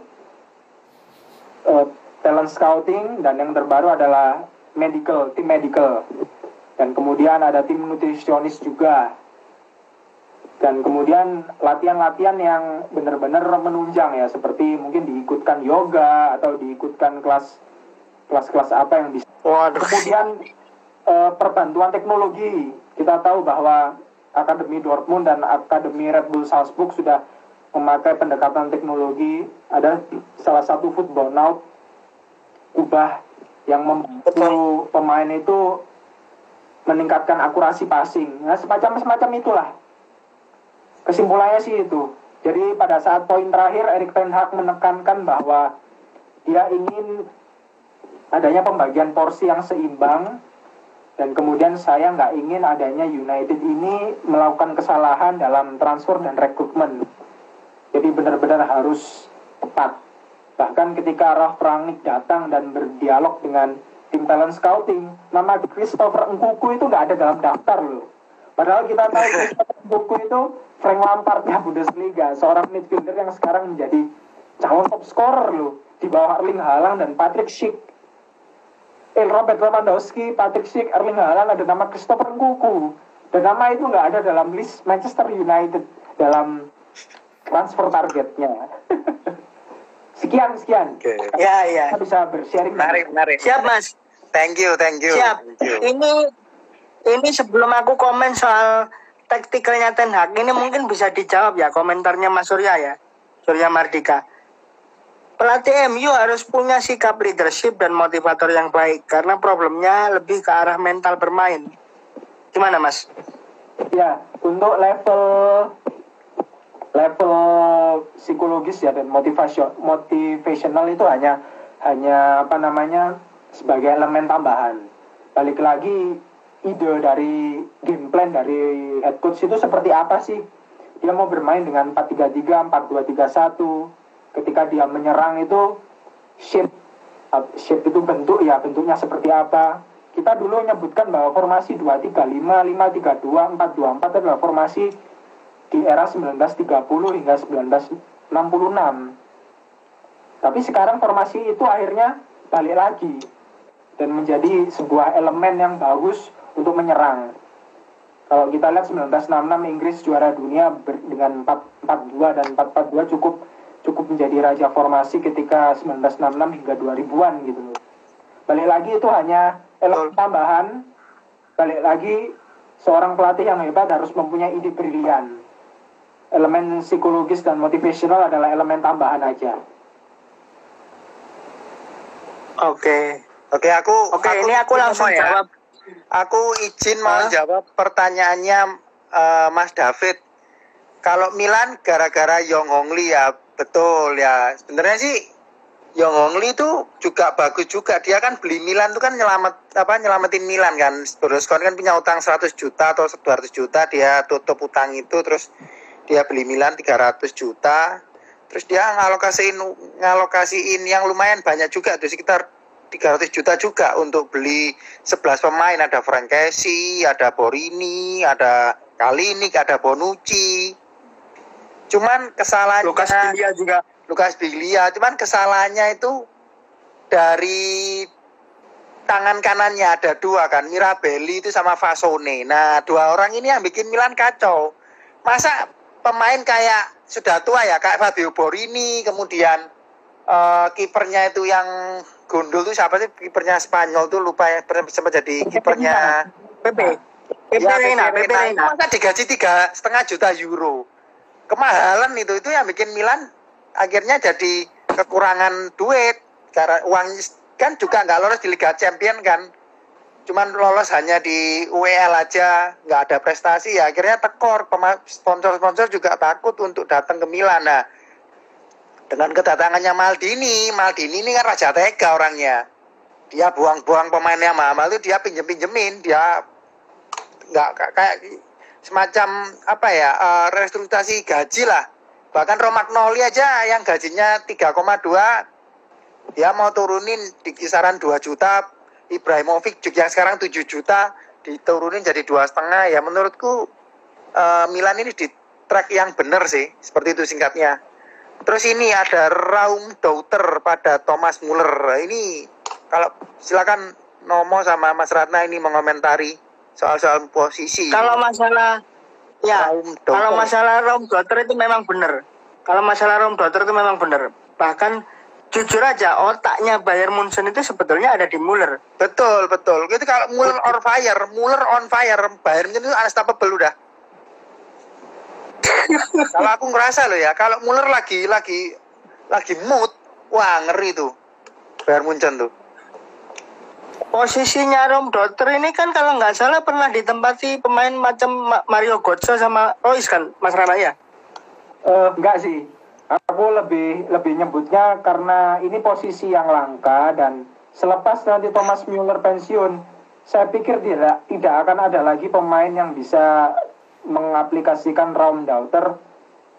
uh, talent scouting dan yang terbaru adalah medical, tim medical. Dan kemudian ada tim nutrisionis juga. Dan kemudian latihan-latihan yang benar-benar menunjang ya, seperti mungkin diikutkan yoga atau diikutkan kelas kelas-kelas apa yang bisa. Waduh. Kemudian eh, perbantuan teknologi. Kita tahu bahwa Akademi Dortmund dan Akademi Red Bull Salzburg sudah memakai pendekatan teknologi. Ada salah satu football now ubah yang membantu pemain itu meningkatkan akurasi passing. Nah, semacam semacam itulah. Kesimpulannya sih itu. Jadi pada saat poin terakhir Erik Ten Hag menekankan bahwa dia ingin adanya pembagian porsi yang seimbang dan kemudian saya nggak ingin adanya United ini melakukan kesalahan dalam transfer dan rekrutmen. Jadi benar-benar harus tepat Bahkan ketika Ralf Rangnick datang dan berdialog dengan tim talent scouting, nama Christopher Nkuku itu nggak ada dalam daftar loh. Padahal kita tahu Christopher Nkuku itu Frank Lampardnya Bundesliga, seorang midfielder yang sekarang menjadi calon top scorer loh di bawah Erling Haaland dan Patrick Schick. Eh, Robert Lewandowski, Patrick Schick, Erling Haaland ada nama Christopher Nkuku. Dan nama itu nggak ada dalam list Manchester United dalam transfer targetnya. Sekian, sekian. Oke. Ya, ya. Kita bisa bersharing. Menarik, menarik. Siap, Mas. Thank you, thank you. Siap. Thank you. Ini ini sebelum aku komen soal taktikalnya Ten Hag, ini mungkin bisa dijawab ya komentarnya Mas Surya ya. Surya Mardika. Pelatih MU harus punya sikap leadership dan motivator yang baik karena problemnya lebih ke arah mental bermain. Gimana Mas? Ya, untuk level level psikologis ya dan motivation motivational itu hanya hanya apa namanya sebagai elemen tambahan. Balik lagi ide dari game plan dari head coach itu seperti apa sih? Dia mau bermain dengan 4-3-3, 4-2-3-1. Ketika dia menyerang itu shape uh, shape itu bentuk ya bentuknya seperti apa? Kita dulu menyebutkan bahwa formasi 2-3-5, 5-3-2, 4-2-4 adalah formasi di era 1930 hingga 1966. Tapi sekarang formasi itu akhirnya balik lagi dan menjadi sebuah elemen yang bagus untuk menyerang. Kalau kita lihat 1966 Inggris juara dunia dengan 442 dan 442 cukup cukup menjadi raja formasi ketika 1966 hingga 2000-an gitu loh. Balik lagi itu hanya elemen tambahan. Balik lagi seorang pelatih yang hebat harus mempunyai ide brilian. Elemen psikologis dan motivational adalah elemen tambahan aja. Oke. Oke, aku Oke, ini aku langsung ya. jawab. Aku izin mau Hah? jawab pertanyaannya eh, Mas David. Kalau Milan gara-gara Yong Hong Lee ya betul ya. Sebenarnya sih Yong Hong Lee itu juga bagus juga. Dia kan beli Milan itu kan nyelamat apa nyelamatin Milan kan. Berlusconi kan punya utang 100 juta atau 200 juta dia tutup utang itu terus dia beli Milan 300 juta. Terus dia ngalokasiin ngalokasiin yang lumayan banyak juga tuh sekitar 300 juta juga untuk beli 11 pemain ada Frank Kessie, ada Borini, ada Kalinik, ada Bonucci. Cuman kesalahannya Lukas Biglia juga. Lukas Biglia, cuman kesalahannya itu dari tangan kanannya ada dua kan, Mirabelli itu sama Fasone. Nah, dua orang ini yang bikin Milan kacau. Masa pemain kayak sudah tua ya, kayak Fabio Borini, kemudian eh, kipernya itu yang gondol tuh siapa sih kipernya Spanyol tuh lupa ya pernah sempat jadi kipernya Pepe. Pepe Ya, Reina, Pepe Pepe Reina. Reina. Masa digaji tiga setengah juta euro kemahalan itu itu yang bikin Milan akhirnya jadi kekurangan duit. Karena uang kan juga nggak lolos di Liga Champion kan. Cuman lolos hanya di UEL aja nggak ada prestasi. Ya akhirnya tekor. Sponsor-sponsor juga takut untuk datang ke Milan. Nah dengan kedatangannya Maldini Maldini ini kan raja tega orangnya. Dia buang-buang pemain yang mahal itu dia pinjem-pinjemin. Dia nggak ka- kayak semacam apa ya eh, restrukturisasi gaji lah. Bahkan Romagnoli aja yang gajinya 3,2 dia mau turunin di kisaran 2 juta. Ibrahimovic juga yang sekarang 7 juta diturunin jadi dua setengah. Ya menurutku eh, Milan ini di track yang benar sih seperti itu singkatnya. Terus ini ada Raum Dauter pada Thomas Muller ini kalau silakan Nomo sama Mas Ratna ini mengomentari soal-soal posisi Kalau masalah ya, kalau masalah Rom Dotter itu memang benar. Kalau masalah Rom Dotter itu memang benar. Bahkan jujur aja otaknya Bayern Munchen itu sebetulnya ada di Muller. Betul, betul. Itu kalau Muller on fire, Muller on fire, Bayern Munchen itu unstoppable udah. kalau aku ngerasa loh ya, kalau Muller lagi lagi lagi mood, wah ngeri tuh. Bayern Munchen tuh. Posisinya Rom Dotter ini kan kalau nggak salah pernah ditempati pemain macam Ma- Mario Götze sama Royce kan, Mas Rana ya? Eh, enggak sih. Aku lebih lebih nyebutnya karena ini posisi yang langka dan selepas nanti Thomas Müller pensiun, saya pikir tidak tidak akan ada lagi pemain yang bisa mengaplikasikan Raum Dauter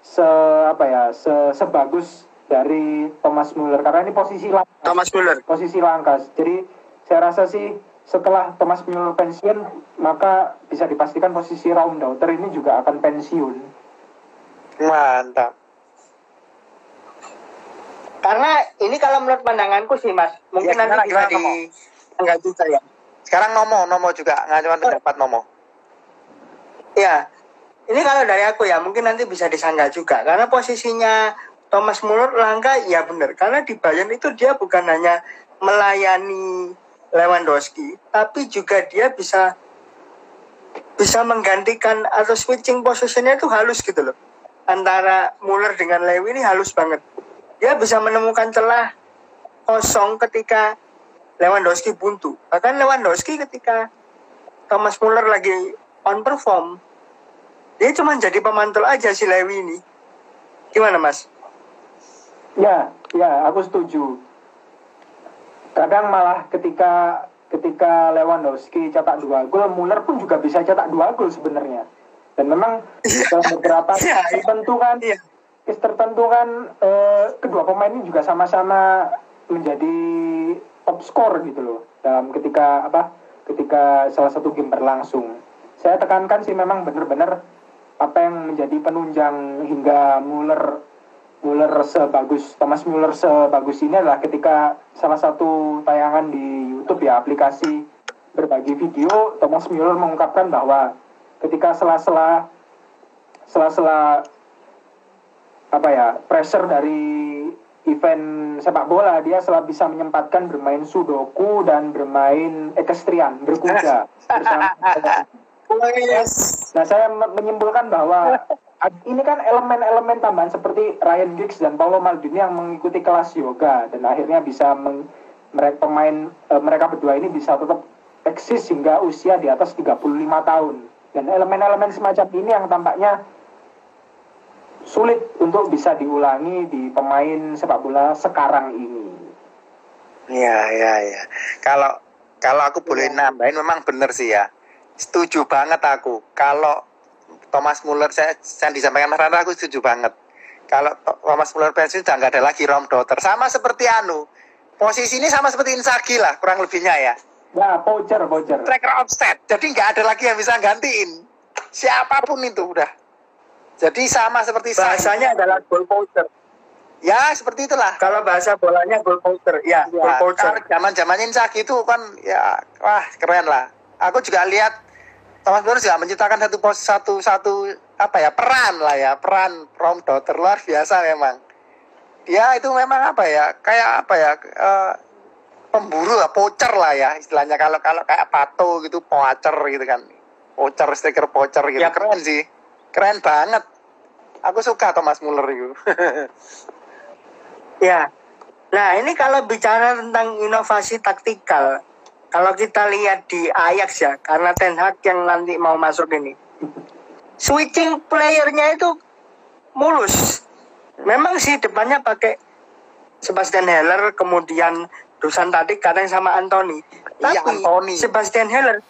se apa ya se, sebagus dari Thomas Müller karena ini posisi langka Thomas Müller. posisi langka. Jadi saya rasa sih setelah Thomas Müller pensiun maka bisa dipastikan posisi Raum Dauter ini juga akan pensiun. Mantap. Karena ini kalau menurut pandanganku sih Mas, mungkin Ya, nanti bisa di enggak juga ya. Sekarang Nomo, Nomo juga ngajuan pendapat Nomo. Ya, ini kalau dari aku ya mungkin nanti bisa disanggah juga karena posisinya Thomas Muller langka ya benar karena di Bayern itu dia bukan hanya melayani Lewandowski, tapi juga dia bisa bisa menggantikan atau switching posisinya itu halus gitu loh. Antara Muller dengan Lewi ini halus banget. Dia bisa menemukan celah kosong ketika Lewandowski buntu. Bahkan Lewandowski ketika Thomas Muller lagi on perform, dia cuma jadi pemantul aja si Lewi ini. Gimana mas? Ya, ya, aku setuju. Kadang malah ketika ketika Lewandowski cetak dua gol, Muller pun juga bisa cetak dua gol sebenarnya. Dan memang dalam beberapa Iya, iya. tertentu kan, Iya. tertentu kan eh, kedua pemain ini juga sama-sama menjadi top skor gitu loh dalam ketika apa ketika salah satu game berlangsung. Saya tekankan sih memang benar-benar apa yang menjadi penunjang hingga Muller Muller sebagus Thomas Muller sebagus ini adalah ketika salah satu tayangan di YouTube ya aplikasi berbagi video Thomas Muller mengungkapkan bahwa ketika sela-sela sela-sela apa ya pressure dari event sepak bola dia selalu bisa menyempatkan bermain sudoku dan bermain ekestrian berkuda bersama Oh, yes. Nah, saya me- menyimpulkan bahwa ini kan elemen-elemen tambahan seperti Ryan Giggs dan Paulo Maldini yang mengikuti kelas yoga dan akhirnya bisa meng, mereka pemain eh, mereka berdua ini bisa tetap eksis hingga usia di atas 35 tahun. Dan elemen-elemen semacam ini yang tampaknya sulit untuk bisa diulangi di pemain sepak bola sekarang ini. Iya, iya, iya. Kalau kalau aku boleh nambahin memang benar sih ya. Setuju banget aku. Kalau Thomas Muller saya, saya disampaikan Mas Randa aku setuju banget. Kalau Tho- Thomas Muller pensiun udah nggak ada lagi Rom Dotter. Sama seperti Anu. Posisi ini sama seperti Insagi lah kurang lebihnya ya. Ya, voucher, voucher. Tracker offset. Jadi nggak ada lagi yang bisa gantiin. Siapa pun itu udah. Jadi sama seperti saya. Bahasanya adalah goal poacher. Ya seperti itulah. Kalau bahasa bolanya goal poacher, ya, goal Ya, poacher. zaman zamannya Inzaghi itu kan ya wah keren lah. Aku juga lihat Thomas Muller juga menciptakan satu pos satu satu apa ya peran lah ya peran Rom Dotter luar biasa memang. Dia itu memang apa ya kayak apa ya eh, pemburu lah, poacher lah ya istilahnya kalau kalau kayak pato gitu poacher gitu kan. Poacher stiker poacher gitu Yap. keren sih. Keren banget. Aku suka Thomas Muller itu. Ya. Nah, ini kalau bicara tentang inovasi taktikal, kalau kita lihat di Ajax ya, karena Ten Hag yang nanti mau masuk ini, switching playernya itu mulus. Memang sih depannya pakai Sebastian Heller, kemudian Dusan tadi kadang sama Anthony. Iya, Tapi Anthony. Sebastian Heller,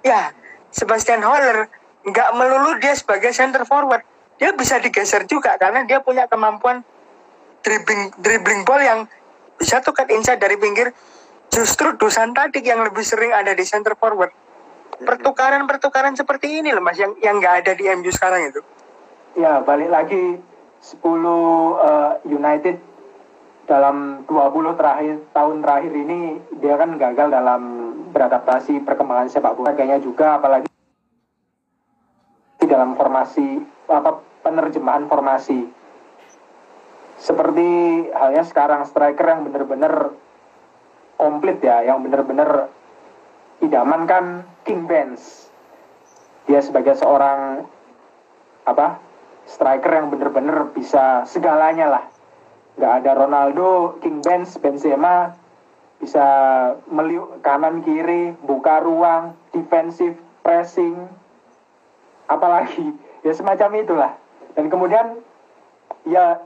ya Sebastian Heller nggak melulu dia sebagai center forward. Dia bisa digeser juga karena dia punya kemampuan dribbling dribbling ball yang bisa tuh cut inside dari pinggir. Justru Dusan Tadic yang lebih sering ada di center forward. Pertukaran-pertukaran seperti ini loh mas yang yang nggak ada di MU sekarang itu. Ya, balik lagi 10 eh, United dalam 20 terakhir tahun terakhir ini dia kan gagal dalam beradaptasi perkembangan sepak bola kayaknya juga apalagi di dalam formasi apa penerjemahan formasi seperti halnya sekarang striker yang benar-benar komplit ya yang benar-benar idaman kan King Benz. Dia sebagai seorang apa striker yang bener-bener bisa segalanya lah. Nggak ada Ronaldo King Benz Benzema bisa meliuk kanan kiri buka ruang defensif pressing apalagi. Ya semacam itulah. Dan kemudian ya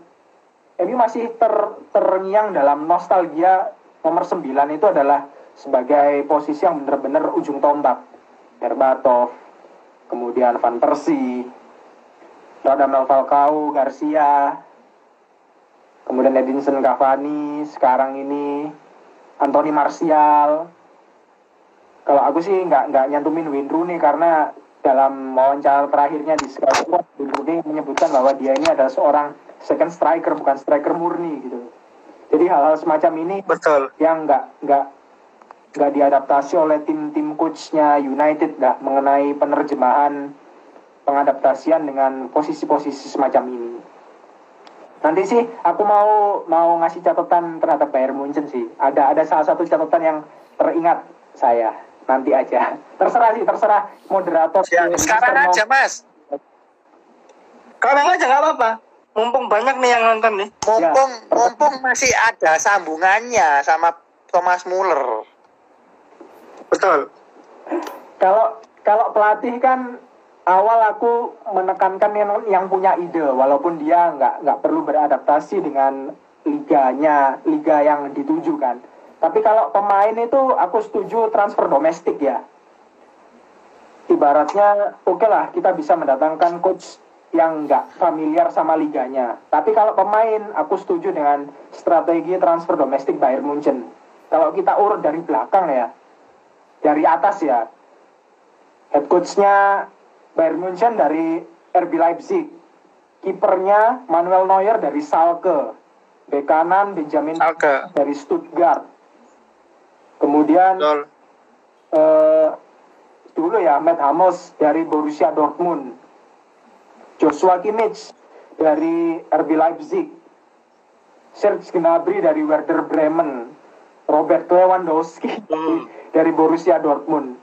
ini masih ter, terngiang dalam nostalgia nomor 9 itu adalah sebagai posisi yang benar-benar ujung tombak Berbatov kemudian Van Persie Radamel Falcao, Garcia, kemudian Edinson Cavani, sekarang ini Anthony Martial. Kalau aku sih nggak nggak nyantumin Wayne Rooney karena dalam wawancara terakhirnya di Sky Sport, Wayne Rooney menyebutkan bahwa dia ini adalah seorang second striker bukan striker murni gitu. Jadi hal-hal semacam ini Betul. yang nggak nggak nggak diadaptasi oleh tim-tim coachnya United dah mengenai penerjemahan pengadaptasian dengan posisi-posisi semacam ini. Nanti sih aku mau mau ngasih catatan terhadap Bayern Munchen sih. Ada ada salah satu catatan yang teringat saya nanti aja. Terserah sih, terserah moderator. Ya, sekarang aja mas. Sekarang aja nggak apa-apa. Mumpung banyak nih yang nonton nih. Mumpung Ya. mumpung masih ada sambungannya sama Thomas Muller. Betul. Kalau kalau pelatih kan awal aku menekankan yang, yang punya ide, walaupun dia nggak nggak perlu beradaptasi dengan liganya, liga yang dituju kan. Tapi kalau pemain itu aku setuju transfer domestik ya. Ibaratnya oke lah kita bisa mendatangkan coach yang nggak familiar sama liganya. Tapi kalau pemain aku setuju dengan strategi transfer domestik Bayern Munchen. Kalau kita urut dari belakang ya, dari atas ya, head coachnya Bayern Munchen dari RB Leipzig, kipernya Manuel Neuer dari Schalke, bek kanan Benjamin Oke. dari Stuttgart, kemudian eh, dulu ya Matt Hummels dari Borussia Dortmund, Joshua Kimmich dari RB Leipzig, Serge Gnabry dari Werder Bremen, Robert Lewandowski Hmm. dari Borussia Dortmund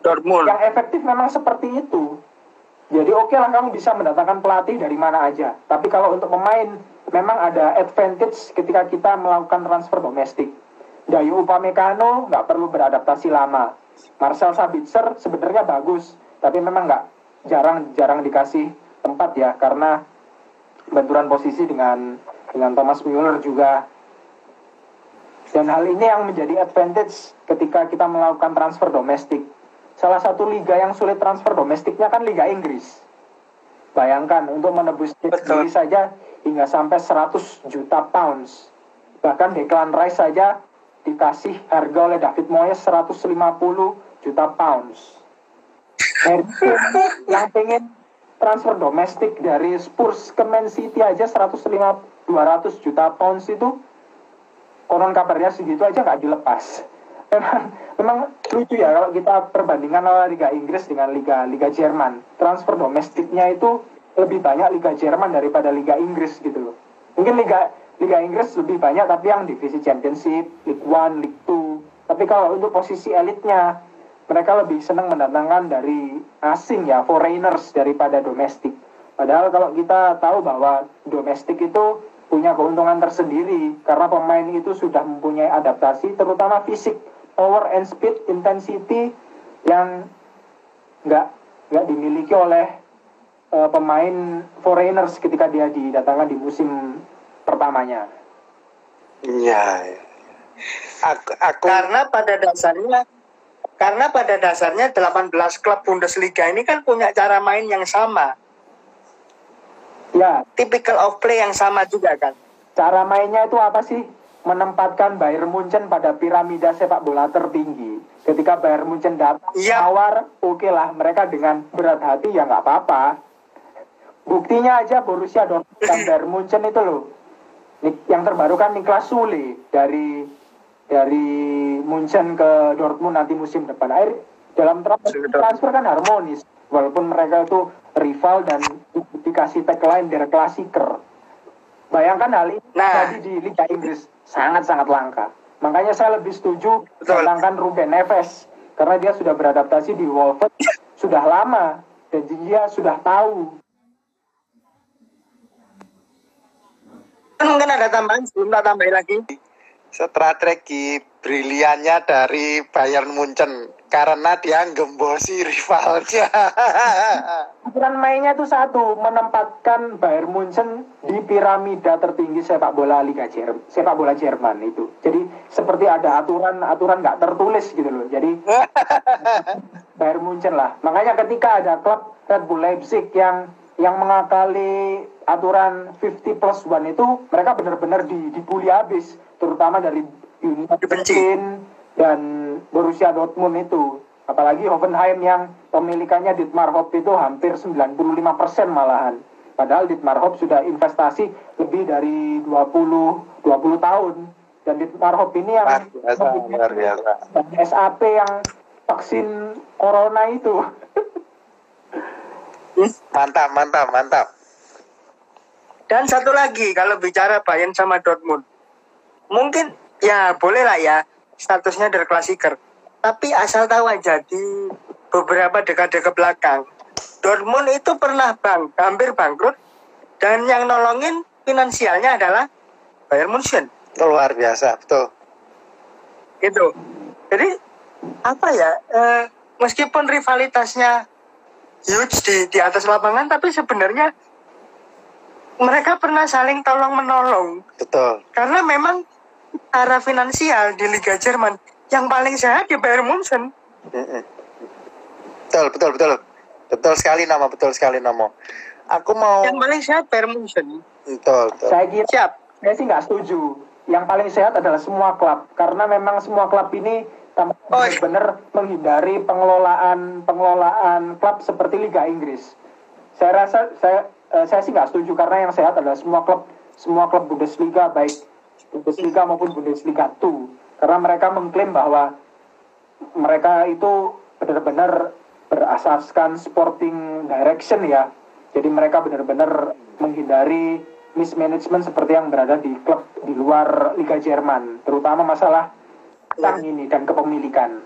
Dortmund. yang efektif memang seperti itu. Jadi oke lah kamu bisa mendatangkan pelatih dari mana aja. Tapi kalau untuk pemain memang ada advantage ketika kita melakukan transfer domestik. Dayu Upamecano nggak perlu beradaptasi lama. Marcel Sabitzer sebenarnya bagus, tapi memang nggak jarang-jarang dikasih tempat ya karena benturan posisi dengan dengan Thomas Müller juga dan hal ini yang menjadi advantage ketika kita melakukan transfer domestik. Salah satu liga yang sulit transfer domestiknya kan Liga Inggris. Bayangkan untuk menebus sendiri saja hingga sampai 100 juta pounds. Bahkan Declan Rice saja dikasih harga oleh David Moyes 150 juta pounds. Harry Kane yang pengen transfer domestik dari Spurs ke Man City aja 150 200 juta pounds itu konon kabarnya segitu aja nggak dilepas. Memang, memang lucu ya kalau kita perbandingan Liga Inggris dengan Liga Liga Jerman. Transfer domestiknya itu lebih banyak Liga Jerman daripada Liga Inggris gitu loh. Mungkin Liga Liga Inggris lebih banyak tapi yang divisi Championship, League One, League Two. Tapi kalau untuk posisi elitnya mereka lebih senang mendatangkan dari asing ya, foreigners daripada domestik. Padahal kalau kita tahu bahwa domestik itu punya keuntungan tersendiri karena pemain itu sudah mempunyai adaptasi terutama fisik, power and speed, intensity yang nggak nggak dimiliki oleh eh, pemain foreigners ketika dia didatangkan di musim pertamanya. Iya. Aku, aku Karena pada dasarnya karena pada dasarnya 18 klub Bundesliga ini kan punya cara main yang sama. Ya, Typical of play yang sama juga kan. cara mainnya itu apa sih? Menempatkan Bayern Munchen pada piramida sepak bola tertinggi. Ketika Bayern Munchen datang Iya. tawar, oke lah mereka dengan berat hati ya nggak apa-apa. Buktinya aja Borussia Dortmund dan Bayern Munchen itu loh. Yang terbaru kan Niklas Sule dari dari Munchen ke Dortmund nanti musim depan. Akhir dalam tra- Musim depan. transfer kan harmonis. Walaupun mereka itu rival dan dikasih tagline der klasiker. Bayangkan hal ini Nah. terjadi di Liga Inggris sangat-sangat langka. Makanya saya lebih setuju Betul. mendatangkan Ruben Neves karena dia sudah beradaptasi di Wolves sudah lama dan dia sudah tahu Kan mungkin ada tambahan, sebelum tak tambahin lagi. Strategi briliannya dari Bayern Munchen karena dia gembosi rivalnya. aturan mainnya itu satu menempatkan Bayern Munchen di piramida tertinggi sepak bola Liga Jerman sepak bola Jerman itu. Jadi seperti ada aturan aturan nggak tertulis gitu loh. Jadi Bayern Munchen lah. Makanya ketika ada klub Red Bull Leipzig yang yang mengakali aturan 50 plus 1 itu mereka benar-benar di, dibully habis terutama dari Union. Berlin dan Borussia Dortmund itu apalagi Hoffenheim yang pemilikannya Dietmar Hopp itu hampir 95% malahan padahal Dietmar Hopp sudah investasi lebih dari 20 20 tahun dan Dietmar Hopp ini yang biasa, biasa. SAP yang vaksin corona itu Mantap, mantap, mantap. Dan satu lagi, kalau bicara Bayern sama Dortmund. Mungkin, ya boleh lah ya. statusnya Der Klassiker. Tapi asal tahu aja di beberapa dekade ke belakang, Dortmund itu pernah bang, hampir bangkrut dan yang nolongin finansialnya adalah Bayern Munchen. Luar biasa, betul. Gitu. Jadi apa ya? eh, meskipun rivalitasnya huge di di atas lapangan, tapi sebenarnya mereka pernah saling tolong menolong Betul. karena memang secara finansial di Liga Jerman yang paling sehat di Bayern Munchen. Mm-mm. Betul, betul, betul. Betul sekali nama, betul sekali nama. Aku mau Yang paling sehat Bayern Munchen. betul, betul. Saya kira Siap. saya sih nggak setuju. Yang paling sehat adalah semua klub karena memang semua klub ini Oh, benar-benar menghindari pengelolaan pengelolaan klub seperti Liga Inggris. Saya rasa saya eh, saya sih nggak setuju karena yang sehat adalah semua klub semua klub Bundesliga baik Bundesliga maupun Bundesliga 2 karena mereka mengklaim bahwa mereka itu benar-benar berasaskan sporting direction ya. Jadi mereka benar-benar menghindari mismanagement seperti yang berada di klub di luar Liga Jerman, terutama masalah utang ini dan kepemilikan.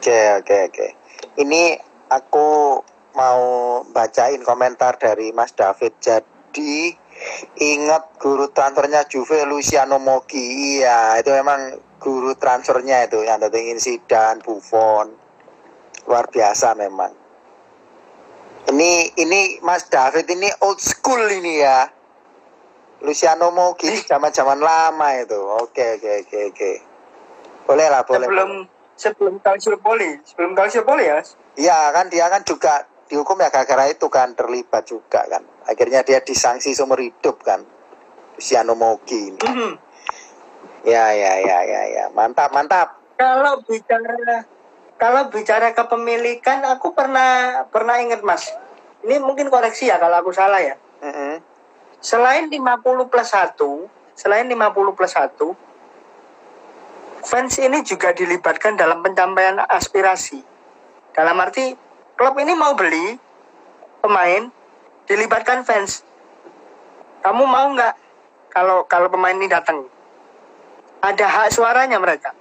Oke, oke, oke. Ini aku mau bacain komentar dari Mas David. Jadi ingat guru transfernya Juve Luciano Mogi. Iya, itu memang guru transfernya itu yang datengin Sidan, Buffon. Luar biasa memang. Ini ini Mas David ini old school ini ya. Luciano Mogi zaman-zaman lama itu. Oke, oke, oke, oke. Boleh lah, boleh. sebelum sebelum Calciopoli, sebelum Calciopoli ya. Mas? Iya kan dia kan juga dihukum ya gara-gara itu kan terlibat juga kan. Akhirnya dia disanksi seumur hidup kan. Luciano Mogi ini. Mhm. Ya ya ya ya ya. Mantap mantap. Kalau bicara kalau bicara kepemilikan, aku pernah pernah ingat Mas. Ini mungkin koreksi ya kalau aku salah ya. Mm-mm. Selain 50 plus 1, selain 50 plus 1, fans ini juga dilibatkan dalam pencapaian aspirasi. Dalam arti klub ini mau beli pemain, dilibatkan fans. Kamu mau nggak kalau kalau pemain ini datang? Ada hak suaranya mereka.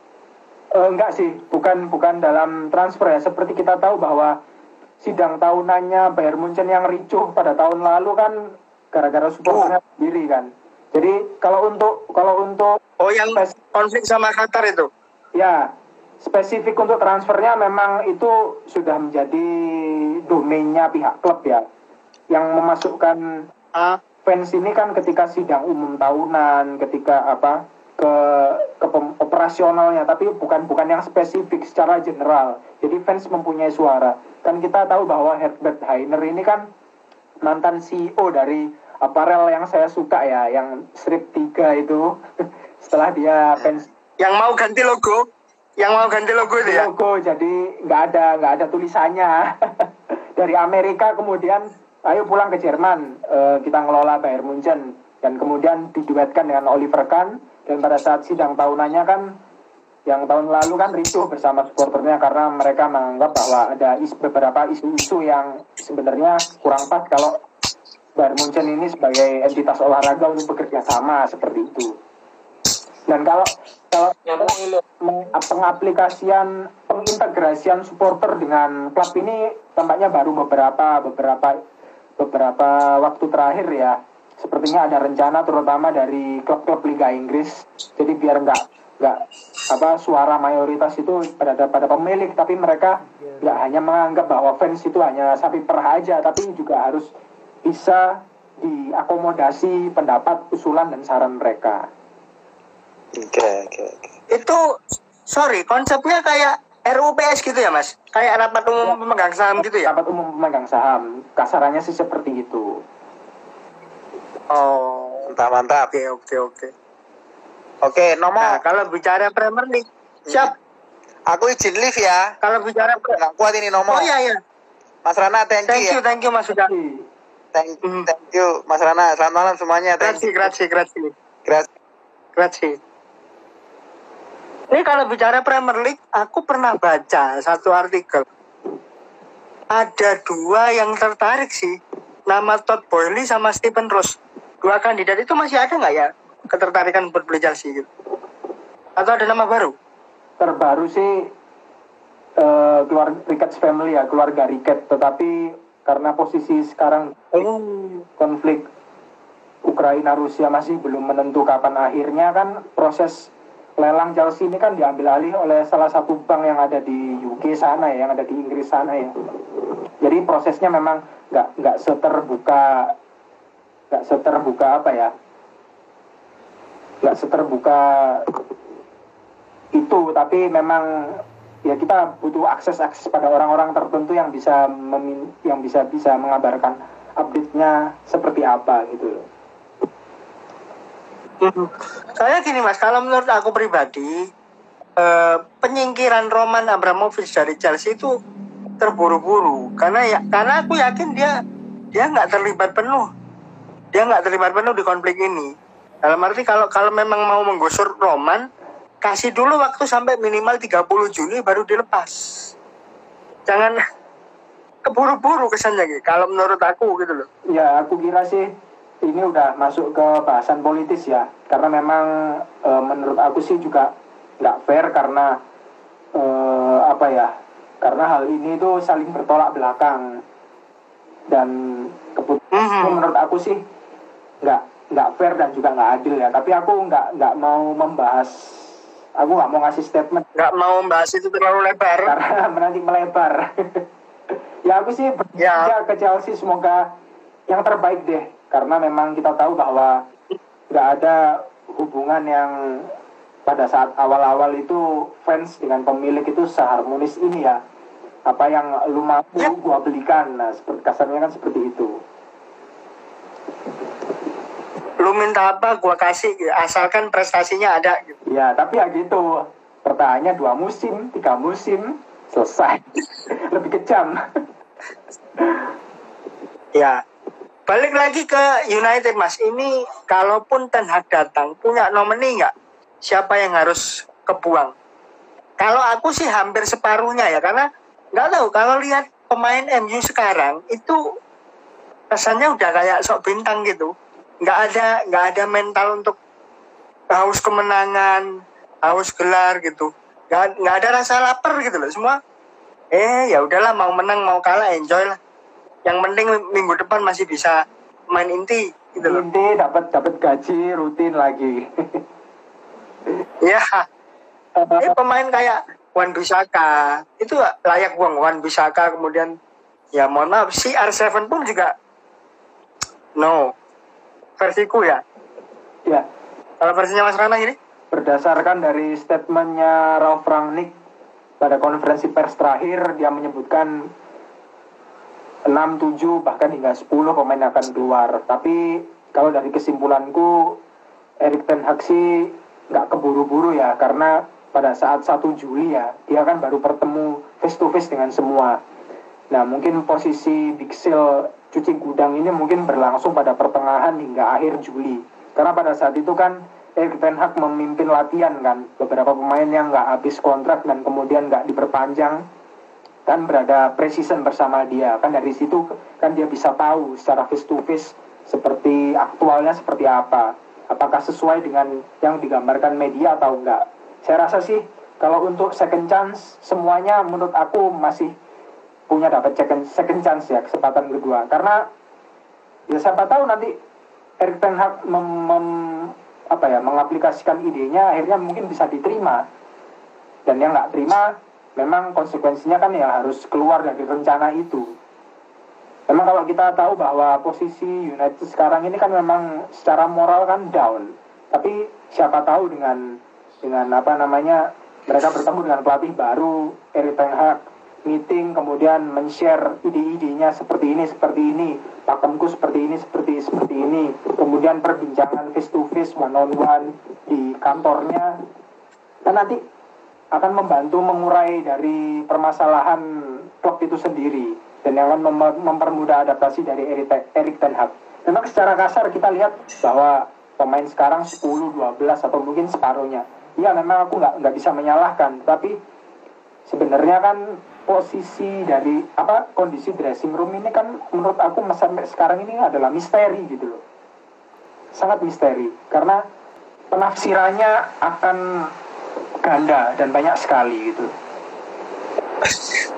Eh, enggak sih, bukan bukan dalam transfer ya. Seperti kita tahu bahwa sidang tahunannya Bayern Munchen yang ricuh pada tahun lalu kan gara-gara supporternya sendiri kan. Jadi kalau untuk kalau untuk Oh yang konflik sama Qatar itu. ya spesifik untuk transfernya memang itu sudah menjadi domainnya pihak klub ya. Yang memasukkan Ah, fans ini kan ketika sidang umum tahunan, ketika apa ke ke operasionalnya, tapi bukan bukan yang spesifik secara general. Jadi fans mempunyai suara. Kan kita tahu bahwa Herbert Hainer ini kan mantan CEO dari aparel yang saya suka ya, yang strip 3 itu. Setelah dia fans yang mau ganti logo, yang mau ganti logo itu ya. logo jadi nggak ada nggak ada tulisannya dari Amerika kemudian ayo pulang ke Jerman eh, kita ngelola Bayern Munchen dan kemudian diduetkan dengan Oliver Kahn dan pada saat sidang tahunannya kan yang tahun lalu kan ricuh bersama supporternya karena mereka menganggap bahwa ada is- beberapa isu-isu yang sebenarnya kurang pas kalau Bayern Munchen ini sebagai entitas olahraga untuk bekerja sama seperti itu. Dan kalau kalau pengaplikasian pengintegrasian supporter dengan klub ini tampaknya baru beberapa beberapa beberapa waktu terakhir ya. Sepertinya ada rencana terutama dari klub-klub Liga Inggris. Jadi biar nggak nggak apa suara mayoritas itu pada pada pemilik, tapi mereka nggak hanya menganggap bahwa fans itu hanya sapi perah aja, tapi juga harus bisa diakomodasi pendapat, usulan dan saran mereka. Oke oke oke. Itu sorry, konsepnya kayak RUPS gitu ya, Mas? Kayak rapat umum pemegang saham gitu ya? Rapat umum pemegang saham, kasarannya sih seperti itu. Oh, Mantap mantap. oke oke oke. Oke Nah, nomor. kalau bicara Premier League, siap. Aku izin live ya. Kalau bicara Nggak kuat ini nomor. Oh iya iya. Mas Rana thank, Thank you you, ya. thank you Mas Sudah. Thank, Hmm. thank you Mas Rana. Selamat malam semuanya. Thank Grazie, you. grazie, grazie. Grazie. Grazie. Ini kalau bicara Premier League, aku pernah baca satu artikel. Ada dua yang tertarik sih. Nama Todd Boehly sama Stephen Ross. Dua kandidat itu masih ada nggak ya ketertarikan buat beli Chelsea gitu? Atau ada nama baru? Terbaru sih uh, keluarga Ricketts family ya, keluarga Ricketts. Tetapi karena posisi sekarang Oh. konflik Ukraina Rusia masih belum menentu kapan akhirnya kan proses lelang Chelsea ini kan diambil alih oleh salah satu bank yang ada di UK sana ya, yang ada di Inggris sana ya. Jadi prosesnya memang nggak nggak seterbuka nggak seterbuka apa ya nggak seterbuka itu tapi memang ya kita butuh akses akses pada orang-orang tertentu yang bisa yang bisa bisa mengabarkan update-nya seperti apa gitu loh. Saya gini mas, kalau menurut aku pribadi eh, penyingkiran Roman Abramovich dari Chelsea itu terburu-buru. Karena ya karena aku yakin dia dia nggak terlibat penuh. Dia nggak terlibat penuh di konflik ini. Dalam arti kalau kalau memang mau menggusur Roman kasih dulu waktu sampai minimal 30 Juni baru dilepas. Jangan keburu-buru kesannya gitu kalau menurut aku gitu loh. Ya aku kira sih ini udah masuk ke bahasan politis ya karena memang e, menurut aku sih juga nggak fair karena e, apa ya karena hal ini tuh saling bertolak belakang dan keputusan Mhm. menurut aku sih nggak nggak fair dan juga nggak adil ya tapi aku nggak nggak mau membahas aku nggak mau ngasih statement nggak mau membahas itu terlalu lebar karena nanti melebar. ya aku sih Ya. ke Chelsea semoga yang terbaik deh karena memang kita tahu bahwa nggak ada hubungan yang pada saat awal-awal itu fans dengan pemilik itu seharmonis ini ya. Apa yang lu mampu Ya. gua belikan. Nah seperti kasarnya kan seperti itu. Lu minta apa gua kasih. Asalkan prestasinya ada gitu. ya tapi ya gitu. Pertanyaannya dua musim tiga musim selesai. Lebih kejam. Ya, balik lagi ke United Mas. Ini kalaupun Ten Hag datang, punya nomini nggak? Siapa yang harus kebuang? Kalau aku sih hampir separuhnya ya, karena nggak tahu kalau lihat pemain MU sekarang itu rasanya udah kayak sok bintang gitu. Nggak ada nggak ada mental untuk haus kemenangan, haus gelar gitu. Nggak nggak ada rasa lapar gitu loh semua. Eh ya udahlah mau menang mau kalah enjoy lah yang penting minggu depan masih bisa main inti gitu loh. Inti dapat dapat gaji rutin lagi. Ya ini pemain kayak Wan Bisaka itu layak buang Wan Bisaka kemudian ya mohon maaf si R7 pun juga no versiku ya? Ya. Kalau versinya Mas Rana ini? Berdasarkan dari statementnya Ralf Rangnick pada konferensi pers terakhir dia menyebutkan 6, 7 bahkan hingga 10 pemain akan keluar. Tapi kalau dari kesimpulanku Erik Ten Hag sih nggak keburu-buru ya karena pada saat 1 Juli ya dia kan baru bertemu face to face dengan semua. Nah mungkin posisi Big Sale cuci gudang ini mungkin berlangsung pada pertengahan hingga akhir Juli. Karena pada saat itu kan Erik Ten Hag memimpin latihan kan. Beberapa pemain yang nggak habis kontrak dan kemudian nggak diperpanjang kan berada precision bersama dia. Kan dari situ kan dia bisa tahu secara face to face seperti aktualnya seperti apa. Apakah sesuai dengan yang digambarkan media atau enggak. Saya rasa sih kalau untuk second chance semuanya menurut aku masih punya dapat second, second chance ya kesempatan kedua. Karena ya siapa tahu nanti Erik Ten Hag mem- apa ya mengaplikasikan idenya akhirnya mungkin bisa diterima. Dan yang nggak terima memang konsekuensinya kan ya harus keluar dari rencana itu. Memang kalau kita tahu bahwa posisi United sekarang ini kan memang secara moral kan down. Tapi siapa tahu dengan dengan apa namanya mereka bertemu dengan pelatih baru Erik Ten Hag meeting kemudian men-share ide-idenya seperti ini seperti ini pakemku seperti ini seperti seperti ini. Kemudian perbincangan face to face one on one di kantornya. Dan nanti akan membantu mengurai dari permasalahan klub itu sendiri dan yang akan mem- mempermudah adaptasi dari Erik Te- Erik Ten Hag. Memang secara kasar kita lihat bahwa pemain sekarang 10, 12 atau mungkin separuhnya. Ya memang aku nggak nggak bisa menyalahkan, tapi sebenarnya kan posisi dari apa kondisi dressing room ini kan menurut aku sampai sekarang ini adalah misteri gitu loh. Sangat misteri karena penafsirannya akan ganda dan banyak sekali gitu.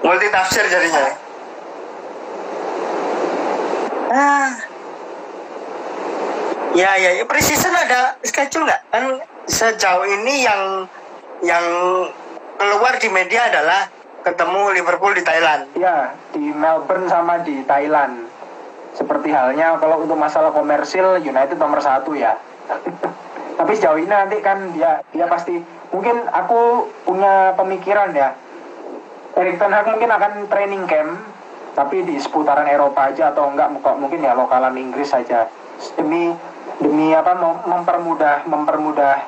multi tafsir jadinya ah ya ya, ya precision ada schedule nggak kan sejauh ini yang yang keluar di media adalah ketemu Liverpool di Thailand Ya, di Melbourne sama di Thailand. Seperti halnya kalau untuk masalah komersil United nomor satu ya. Tapi sejauh ini nanti kan dia dia pasti mungkin aku punya pemikiran ya. Erik Ten Hag mungkin akan training camp tapi di seputaran Eropa aja atau enggak kok mungkin ya lokalan Inggris saja demi demi apa mem- mempermudah mempermudah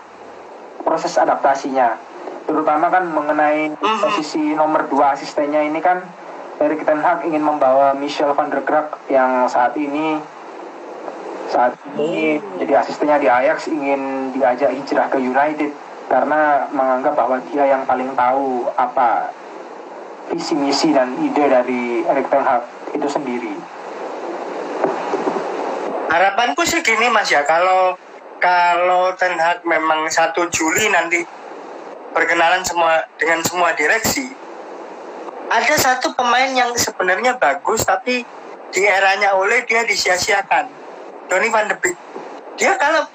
proses adaptasinya terutama kan mengenai Mhm. posisi nomor dua asistennya ini kan Erik Ten Hag ingin membawa Michel van der Graag yang saat ini saat ini jadi asistennya di Ajax ingin diajak hijrah ke United karena menganggap bahwa dia yang paling tahu apa visi misi dan ide dari Erik Ten Hag itu sendiri. harapanku sih gini mas ya. Kalau kalau Ten Hag memang 1 Juli nanti berkenalan semua dengan semua direksi ada satu pemain yang sebenarnya bagus tapi di eranya oleh dia disia-siakan. Donny van de Beek. Dia kalau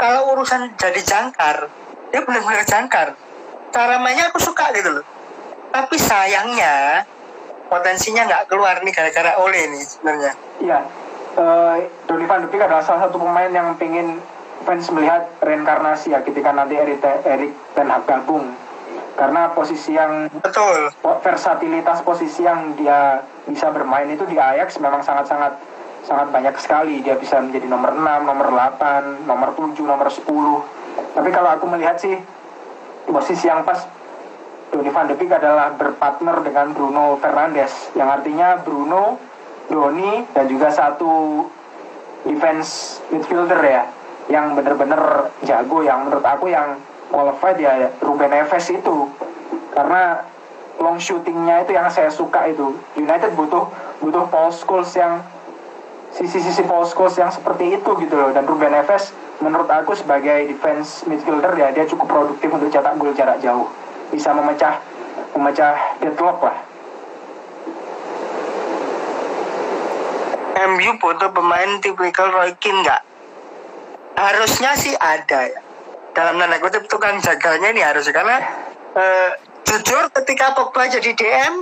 kalau urusan jadi jangkar dia benar-benar jangkar cara mainnya aku suka gitu loh tapi sayangnya potensinya nggak keluar nih gara-gara oleh nih sebenarnya Iya, eh, Donny van de Beek adalah salah satu pemain yang pengen fans melihat reinkarnasi ya ketika nanti Erik, Erik Ten Hag gabung. Karena posisi yang betul versatilitas posisi yang dia bisa bermain itu di Ajax memang sangat-sangat sangat banyak sekali. Dia bisa menjadi nomor 6, nomor 8, nomor 7, nomor 10. Tapi kalau aku melihat sih posisi yang pas Donny van de Beek adalah berpartner dengan Bruno Fernandes yang artinya Bruno, Donny dan juga satu defense midfielder ya yang bener-bener jago yang menurut aku yang qualified ya Ruben Neves itu. Karena long shootingnya itu yang saya suka itu. United butuh butuh Paul Scholes yang sisi-sisi Scholes yang seperti itu gitu loh dan Ruben Neves menurut aku sebagai defense midfielder ya dia cukup produktif untuk cetak gol jarak jauh bisa memecah memecah deadlock lah MU butuh pemain tipikal Roy Keane nggak? Harusnya sih ada. Dalam tanda kutip tukang jaganya ini harus karena eh, jujur ketika Pogba jadi DM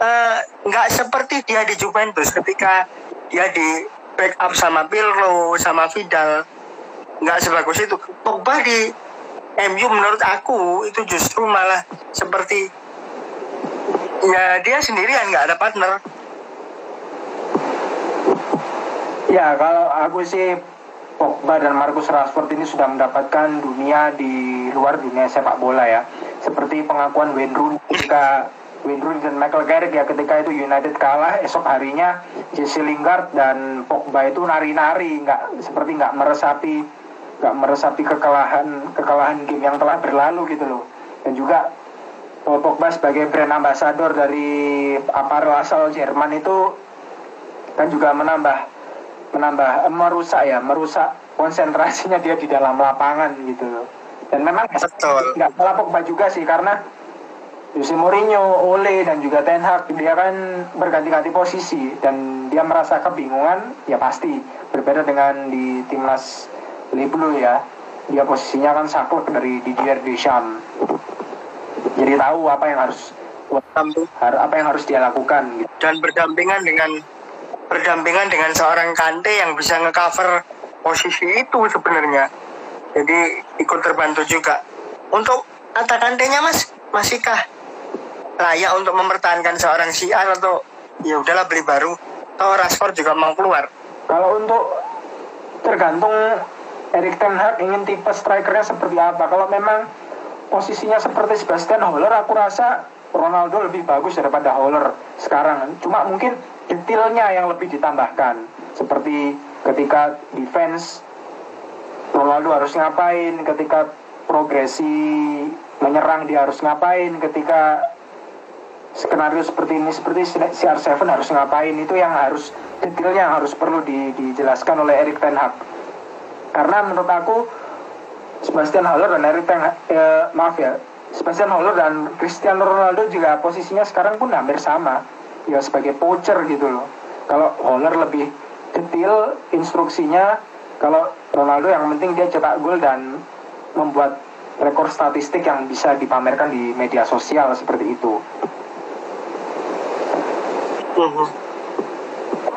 eh, nggak seperti dia di Juventus ketika dia di backup sama Pirlo sama Vidal nggak sebagus itu. Pogba di MU menurut aku itu justru malah seperti ya dia sendirian nggak ada partner. Ya, kalau aku sih Pogba dan Marcus Rashford ini sudah mendapatkan dunia di luar dunia sepak bola ya. Seperti pengakuan Wayne Rooney ketika Wayne Rooney dan Michael Carrick ya ketika itu United kalah esok harinya Jesse Lingard dan Pogba itu nari-nari nggak seperti nggak meresapi nggak meresapi kekalahan kekalahan game yang telah berlalu gitu loh. Dan juga Paul Pogba sebagai brand ambassador dari apparel asal Jerman itu kan juga menambah menambah eh, merusak ya merusak konsentrasinya dia di dalam lapangan gitu loh. Dan memang nggak salah Pogba juga sih karena Jose Mourinho, Ole dan juga Ten Hag dia kan berganti-ganti posisi dan dia merasa kebingungan ya pasti berbeda dengan di timnas Bleu ya dia posisinya kan saklek dari Didier Deschamps jadi tahu apa yang harus har- apa yang harus dia lakukan gitu. dan berdampingan dengan berdampingan dengan seorang Kante yang bisa ngecover posisi itu sebenarnya. Jadi ikut terbantu juga. Untuk kata Kante-nya Mas, masihkah layak untuk mempertahankan seorang CR atau ya udahlah beli baru? Atau Rashford juga mau keluar? Kalau untuk tergantung Erik Ten Hag ingin tipe strikernya seperti apa. Kalau memang posisinya seperti Sebastian Haller, aku rasa Ronaldo lebih bagus daripada Haller sekarang. Cuma mungkin detailnya yang lebih ditambahkan. Seperti ketika defense Ronaldo harus ngapain, ketika progresi menyerang dia harus ngapain, ketika skenario seperti ini seperti CR7 harus ngapain? Itu yang harus detailnya yang harus perlu di- dijelaskan oleh Erik Ten Hag. Karena menurut aku Sebastian Haller dan Erik Ten Hag, eh, maaf ya Sebastian Haller dan Cristiano Ronaldo juga posisinya sekarang pun hampir sama ya sebagai poacher gitu loh. Kalau Haller lebih detail instruksinya kalau Ronaldo yang penting dia cetak gol dan membuat rekor statistik yang bisa dipamerkan di media sosial seperti itu Mhm.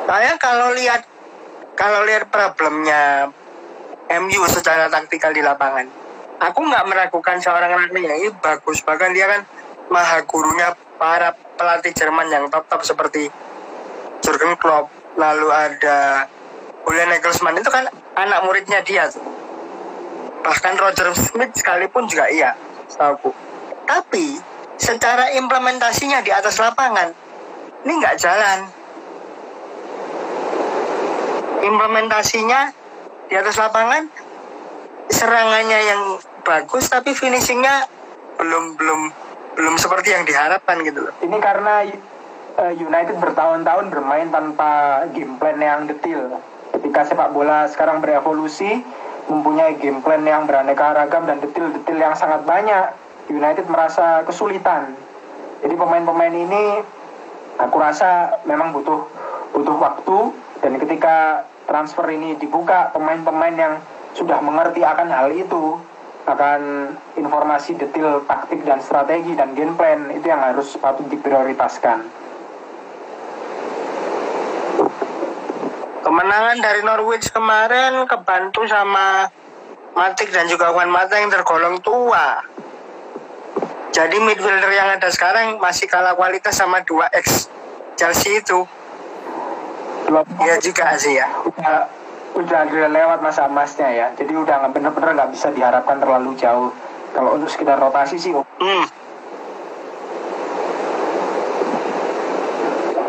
Saya kalau lihat kalau lihat problemnya MU secara taktikal di lapangan, aku nggak meragukan seorang Rani ini bagus bahkan dia kan maha gurunya para pelatih Jerman yang top top seperti Jurgen Klopp, lalu ada Julian Nagelsmann itu kan anak muridnya dia tuh. Bahkan Roger Smith sekalipun juga iya, setahu Tapi secara implementasinya di atas lapangan ini nggak jalan. Implementasinya di atas lapangan serangannya yang bagus tapi finishingnya belum belum belum seperti yang diharapkan gitu loh. Ini karena uh, United bertahun-tahun bermain tanpa game plan yang detail. Ketika sepak bola sekarang berevolusi mempunyai game plan yang beraneka ragam dan detail-detail yang sangat banyak United merasa kesulitan. Jadi pemain-pemain ini aku rasa memang butuh butuh waktu dan ketika transfer ini dibuka pemain-pemain yang sudah mengerti akan hal itu akan informasi detail taktik dan strategi dan game plan itu yang harus patut diprioritaskan. Kemenangan dari Norwich kemarin kebantu sama Matik dan juga Juan Mata yang tergolong tua. Jadi midfielder yang ada sekarang masih kalah kualitas sama 2X Chelsea itu. Iya juga sih ya. udah udah udah lewat masa emasnya ya. Jadi udah nggak bener-bener nggak bisa diharapkan terlalu jauh. Kalau untuk sekitar rotasi sih oke. Hmm.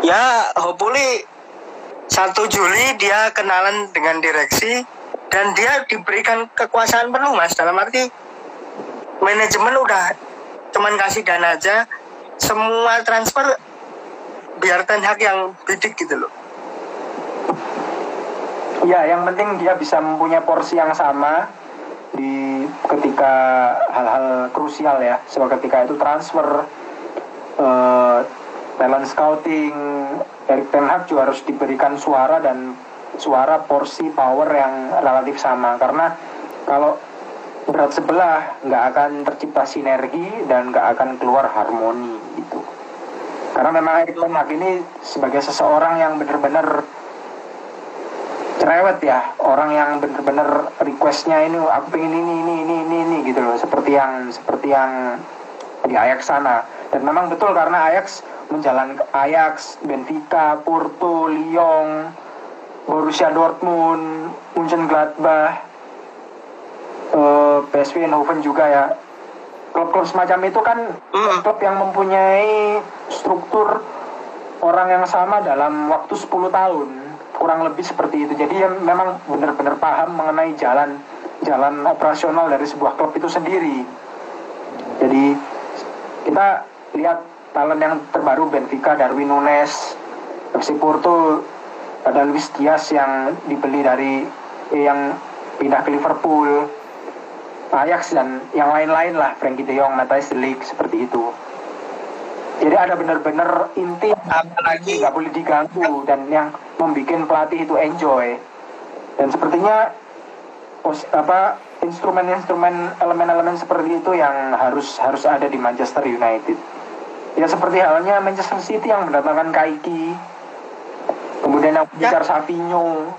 Ya, hopefully 1 Juli dia kenalan dengan direksi dan dia diberikan kekuasaan penuh mas dalam arti manajemen udah cuman kasih dana aja semua transfer biar Ten Hag yang bidik gitu loh Ya, yang penting dia bisa mempunyai porsi yang sama di ketika hal-hal krusial ya. Sebab ketika itu transfer, eh, talent scouting, Erik Ten Hag juga harus diberikan suara dan suara porsi power yang relatif sama. Karena kalau berat sebelah nggak akan tercipta sinergi dan nggak akan keluar harmoni gitu. Karena memang Erik Ten Hag ini sebagai seseorang yang benar-benar cerewet ya orang yang bener-bener requestnya ini aku pengen ini ini ini ini ini gitu loh seperti yang seperti yang di Ajax sana dan memang betul karena Ajax menjalan Ajax, Benfica, Porto, Lyon, Borussia Dortmund, Mönchengladbach, eh, PSV Eindhoven juga ya. Klub-klub semacam itu kan klub yang mempunyai struktur orang yang sama dalam waktu 10 tahun kurang lebih seperti itu. Jadi ya memang benar-benar paham mengenai jalan jalan operasional dari sebuah klub itu sendiri. Jadi kita lihat talent yang terbaru Benfica Darwin Nunes FC Porto ada Luis Diaz yang dibeli dari eh, yang pindah ke Liverpool Ajax dan yang lain-lain lah Frankie De Jong, Matthijs De Ligt seperti itu. Jadi ada benar-benar inti apalagi nggak boleh diganggu dan yang membuat pelatih itu enjoy. Dan sepertinya apa instrumen-instrumen elemen-elemen seperti itu yang harus harus ada di Manchester United. Ya seperti halnya Manchester City yang mendatangkan Kaiki kemudian yang bicara Savinho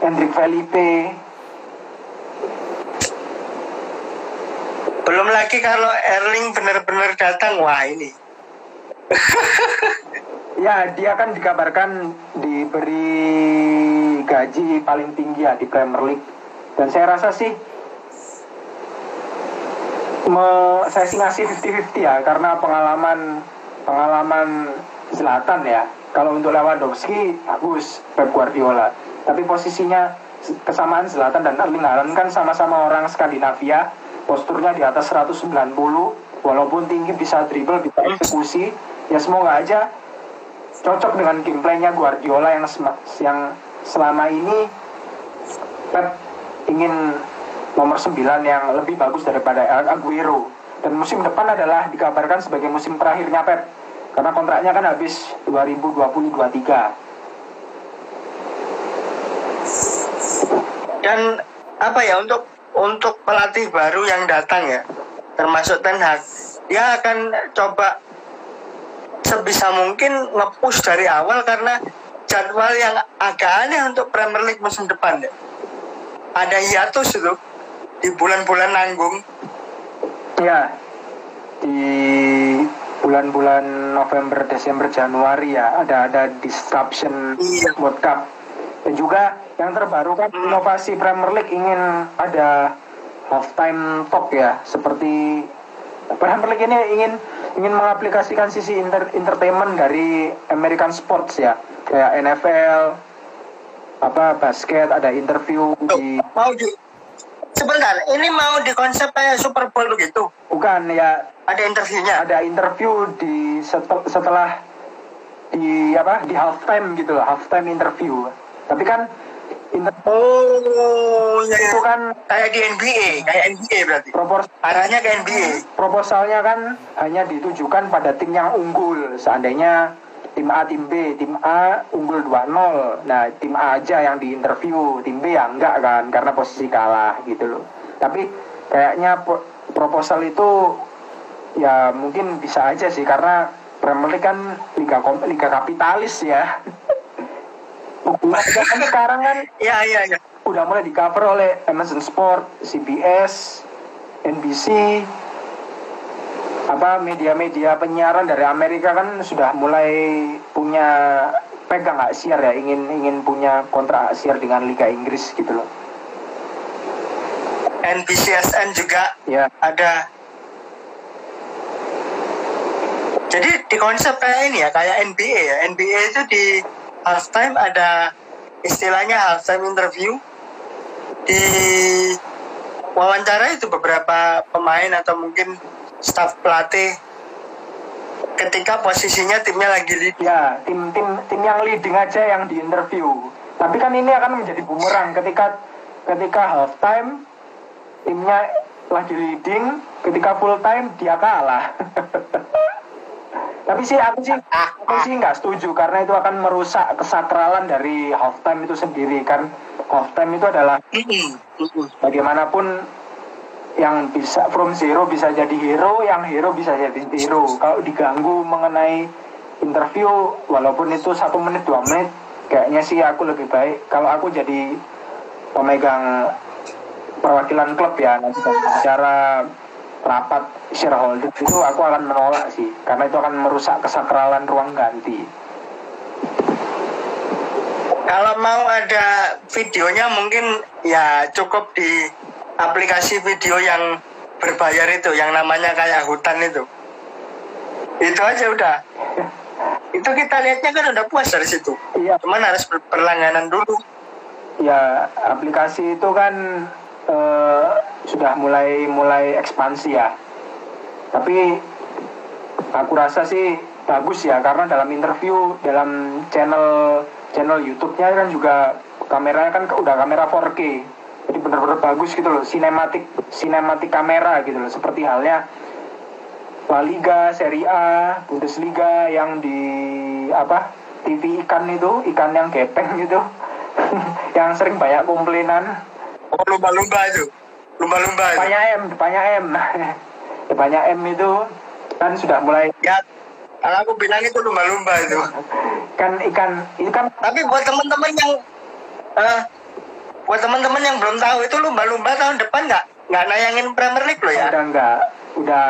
Hendrik Felipe belum lagi kalau Erling benar-benar datang wah ini Ya, dia kan dikabarkan diberi gaji paling tinggi ya di Premier League. Dan saya rasa sih me- saya sih ngasih 50-50 ya karena pengalaman pengalaman Zlatan ya. Kalau untuk Lewandowski bagus Pep Guardiola. Tapi posisinya kesamaan Zlatan dan Erling Haaland kan sama-sama orang Skandinavia. Posturnya di atas 190 walaupun tinggi bisa dribble bisa eksekusi ya semoga aja cocok dengan gameplaynya Guardiola yang yang selama ini Pep ingin nomor 9 yang lebih bagus daripada Aguero. Dan musim depan adalah dikabarkan sebagai musim terakhirnya Pep karena kontraknya kan habis 2020-23 dan apa ya untuk untuk pelatih baru yang datang ya termasuk Ten Hag dia akan coba sebisa mungkin ngepush dari awal karena jadwal yang agak aneh untuk Premier League musim depan ya. Ada hiatus itu di bulan-bulan nanggung. Ya, di bulan-bulan November, Desember, Januari ya ada ada disruption Iya. World Cup. Dan juga yang terbaru kan inovasi Premier League ingin ada halftime talk ya, seperti Premier League ini ingin ingin mengaplikasikan sisi inter- entertainment dari American sports ya, kayak NFL, apa basket, ada interview di Mau di sebentar, ini mau di konsep kayak Super Bowl begitu. bukan ya Ada interviewnya. ada interview di setel- setelah di apa di halftime gitu loh halftime interview tapi kan Oh, ya, itu kan kayak di NBA, kayak NBA berarti. propor Arahnya ke NBA. proposalnya kan hanya ditujukan pada tim yang unggul. Seandainya tim A tim B tim A unggul 2-0 nah tim A aja yang diinterview tim B ya enggak kan karena posisi kalah gitu loh. Tapi kayaknya po- proposal itu ya mungkin bisa aja sih karena Premier League kan liga liga kapitalis ya Kan sekarang kan Ya, ya, ya. udah mulai di cover oleh Amazon Sport, CBS, NBC, apa media-media penyiaran dari Amerika kan sudah mulai punya pegang hak siar ya, ingin ingin punya kontrak hak siar dengan Liga Inggris gitu loh. NBCSN juga Ya, ada jadi di konsep kayak ini ya kayak NBA ya NBA itu di halftime ada istilahnya halftime interview di wawancara itu beberapa pemain atau mungkin staff pelatih ketika posisinya timnya lagi lead ya tim tim tim yang leading aja yang diinterview. Tapi kan ini akan menjadi bumerang ketika ketika halftime timnya lagi leading, ketika full time dia kalah. Tapi sih aku sih aku sih nggak setuju karena itu akan merusak kesakralan dari halftime itu sendiri kan. Halftime itu adalah bagaimanapun yang bisa from zero bisa jadi hero, yang hero bisa jadi hero. Kalau diganggu mengenai interview, walaupun itu satu menit dua menit, kayaknya sih aku lebih baik kalau aku jadi pemegang perwakilan klub ya nanti secara rapat shareholder itu aku akan menolak sih karena itu akan merusak kesakralan ruang ganti. Kalau mau ada videonya mungkin ya cukup di aplikasi video yang berbayar itu, yang namanya kayak hutan itu. Itu aja udah. Itu kita lihatnya kan udah puas dari situ. Iya, Cuman harus ber- berlangganan dulu. ya aplikasi itu kan eh, sudah mulai mulai ekspansi ya. Tapi aku rasa sih bagus ya karena dalam interview dalam channel channel YouTube-nya kan juga kameranya kan udah kamera 4K. Jadi benar-benar bagus gitu loh, sinematik sinematik kamera gitu loh seperti halnya La Liga, Serie A, Bundesliga yang di apa TV ikan itu, ikan yang gepeng gitu, yang sering banyak komplainan. Oh, lumba-lumba itu. Lumba-lumba itu. Depannya M, depannya M, depannya M itu kan sudah mulai Ya, kalau aku bilang itu lumba-lumba itu. kan ikan itu kan Tapi buat teman-teman yang eh, buat teman-teman yang belum tahu itu lumba-lumba tahun depan nggak nggak nayangin Premier League loh ya. udah enggak udah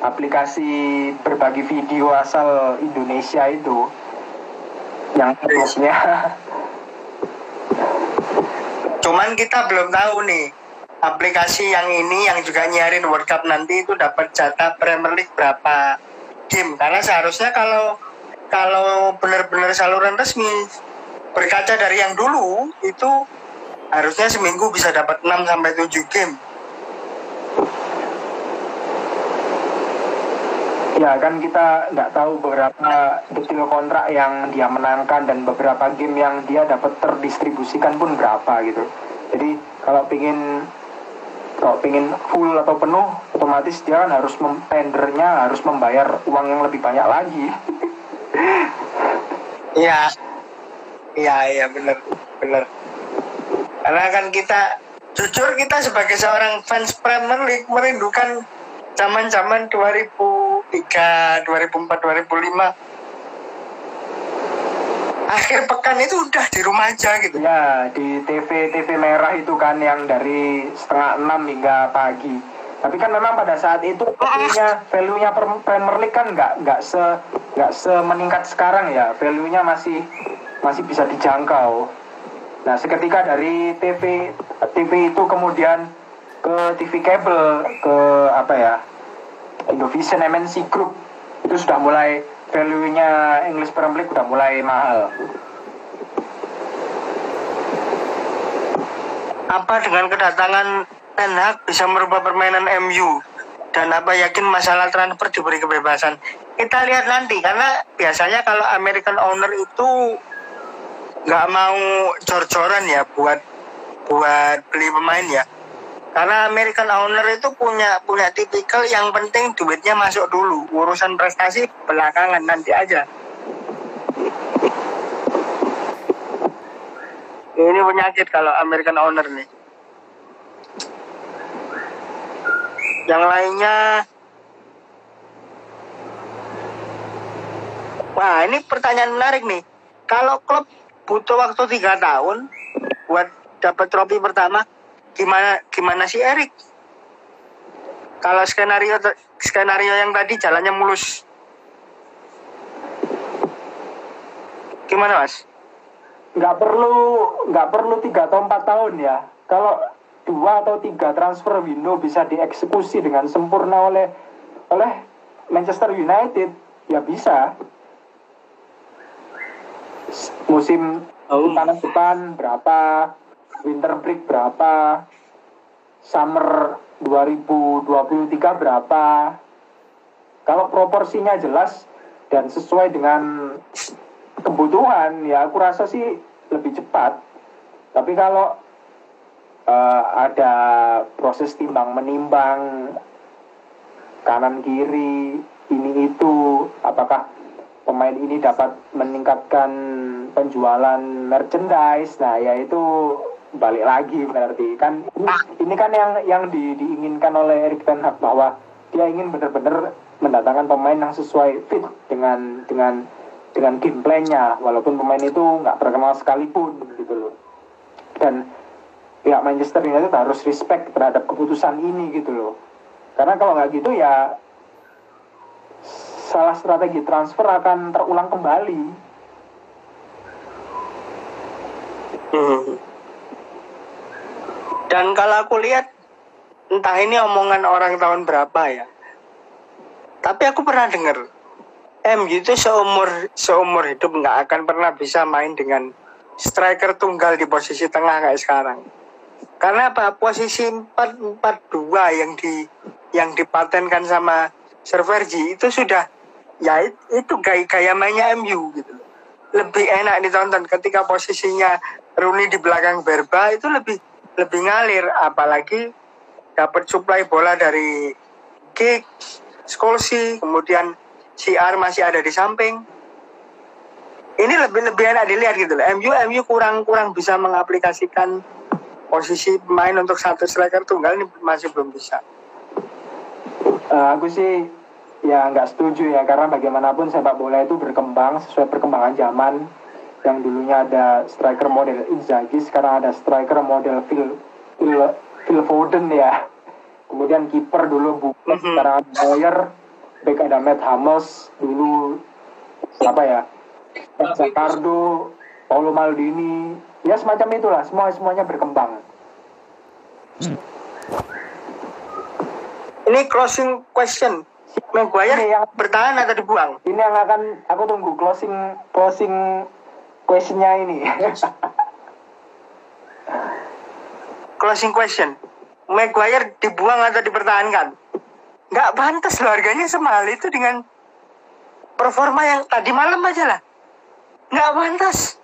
aplikasi berbagi video asal Indonesia itu yang klubnya Cuman kita belum tahu nih aplikasi yang ini yang juga nyiarin World Cup nanti itu dapat jatah Premier League berapa game karena seharusnya kalau kalau benar-benar saluran resmi berkaca dari yang dulu itu harusnya seminggu bisa dapat 6 sampai 7 game. Ya kan kita nggak tahu beberapa detail kontrak yang dia menangkan dan beberapa game yang dia dapat terdistribusikan pun berapa gitu. Jadi kalau pingin kalau pingin full atau penuh otomatis dia kan harus tendernya harus membayar uang yang lebih banyak lagi Iya. Iya, iya benar, benar. Karena kan kita jujur kita sebagai seorang fans Premier League merindukan zaman-zaman 2003, 2004, 2005. Akhir pekan itu udah di rumah aja gitu. ya di TV TV merah itu kan yang dari setengah enam hingga pagi tapi kan memang pada saat itu value-nya value-nya Premier League kan nggak nggak se nggak semeningkat sekarang ya value-nya masih masih bisa dijangkau nah seketika dari TV TV itu kemudian ke TV kabel ke apa ya Indovision MNC Group itu sudah mulai value-nya English Premier League sudah mulai mahal Apa dengan kedatangan Ten Hag bisa merubah permainan MU dan apa yakin masalah transfer diberi kebebasan? Kita lihat nanti karena biasanya kalau American owner itu nggak mau jor-joran ya buat buat beli pemain ya. Karena American owner itu punya punya tipikal yang penting duitnya masuk dulu, urusan prestasi belakangan nanti aja. Ini penyakit kalau American owner nih. Yang lainnya Wah ini pertanyaan menarik nih Kalau klub butuh waktu tiga tahun Buat dapat trofi pertama Gimana gimana si Erik? Kalau skenario skenario yang tadi jalannya mulus. Gimana mas? nggak perlu nggak perlu tiga atau empat tahun ya. Kalau dua atau tiga transfer window bisa dieksekusi dengan sempurna oleh oleh Manchester United ya bisa. Musim Oh. panas depan berapa winter break berapa? Summer 2023 berapa? Kalau proporsinya jelas dan sesuai dengan kebutuhan ya aku rasa sih lebih cepat. Tapi kalau eh, ada proses timbang menimbang kanan kiri ini itu apakah pemain ini dapat meningkatkan penjualan merchandise? Nah ya itu balik lagi berarti. Kan ini, kan yang yang di- diinginkan oleh Erik Ten Hag bahwa dia ingin benar-benar mendatangkan pemain yang sesuai fit dengan dengan dengan gameplaynya. Walaupun pemain itu nggak terkenal sekalipun gitu loh. Dan pihak Manchester United harus respect terhadap keputusan ini gitu loh. Karena kalau nggak gitu ya salah strategi transfer akan terulang kembali. Hmm. Dan kalau aku lihat entah ini omongan orang tahun berapa ya. Tapi aku pernah dengar MU itu seumur seumur hidup nggak akan pernah bisa main dengan striker tunggal di posisi tengah kayak sekarang. Karena apa? Posisi 4-4-2 yang di yang dipatenkan sama Serverji itu sudah ya it- itu gaya, gaya mainnya MU gitu. Lebih enak ditonton ketika posisinya Rooney di belakang Berba itu lebih lebih ngalir apalagi dapat suplai bola dari Kick, Skolsi, kemudian CR masih ada di samping. Ini lebih lebih enak dilihat gitu loh. MU MU kurang kurang bisa mengaplikasikan posisi pemain untuk satu striker tunggal ini masih belum bisa. Eh, aku sih ya nggak setuju ya karena bagaimanapun sepak bola itu berkembang sesuai perkembangan zaman yang dulunya ada striker model Inzaghi sekarang ada striker model Phil Phil, Phil Foden ya kemudian kiper dulu Buffon Mhm. sekarang ada Neuer back ada Matt Hummels dulu siapa ya Jakardo Paulo Maldini ya semacam itulah semua semuanya berkembang Ini closing question. Maguire yang- bertahan atau dibuang? ini yang akan aku tunggu closing closing questionnya ini Closing question. Maguire dibuang atau dipertahankan? Nggak pantas loh harganya semahal itu dengan performa yang tadi malam aja lah. Nggak pantas.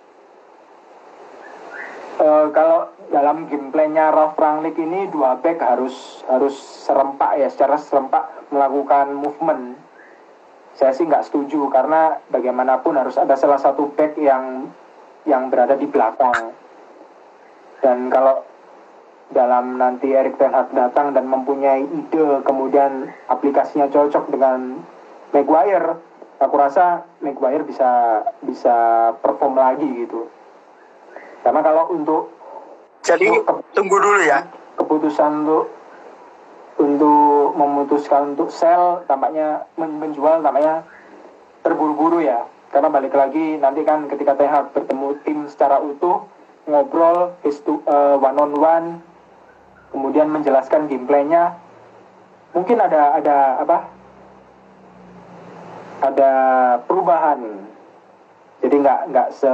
Eh, kalau dalam gameplaynya Ralph Rangnick ini dua back harus harus serempak ya secara serempak melakukan movement saya sih nggak setuju karena bagaimanapun harus ada salah satu back yang yang berada di belakang dan kalau dalam nanti Erik Ten Hag datang dan mempunyai ide kemudian aplikasinya cocok dengan Maguire aku rasa Maguire bisa bisa perform lagi gitu karena kalau untuk Jadi tunggu dulu ya. keputusan untuk untuk memutuskan untuk sell tampaknya men- menjual tampaknya terburu-buru ya. Karena balik lagi nanti kan ketika Hag bertemu tim secara utuh ngobrol face to uh, one on one kemudian menjelaskan gameplaynya mungkin ada ada apa? Ada perubahan. Jadi nggak nggak se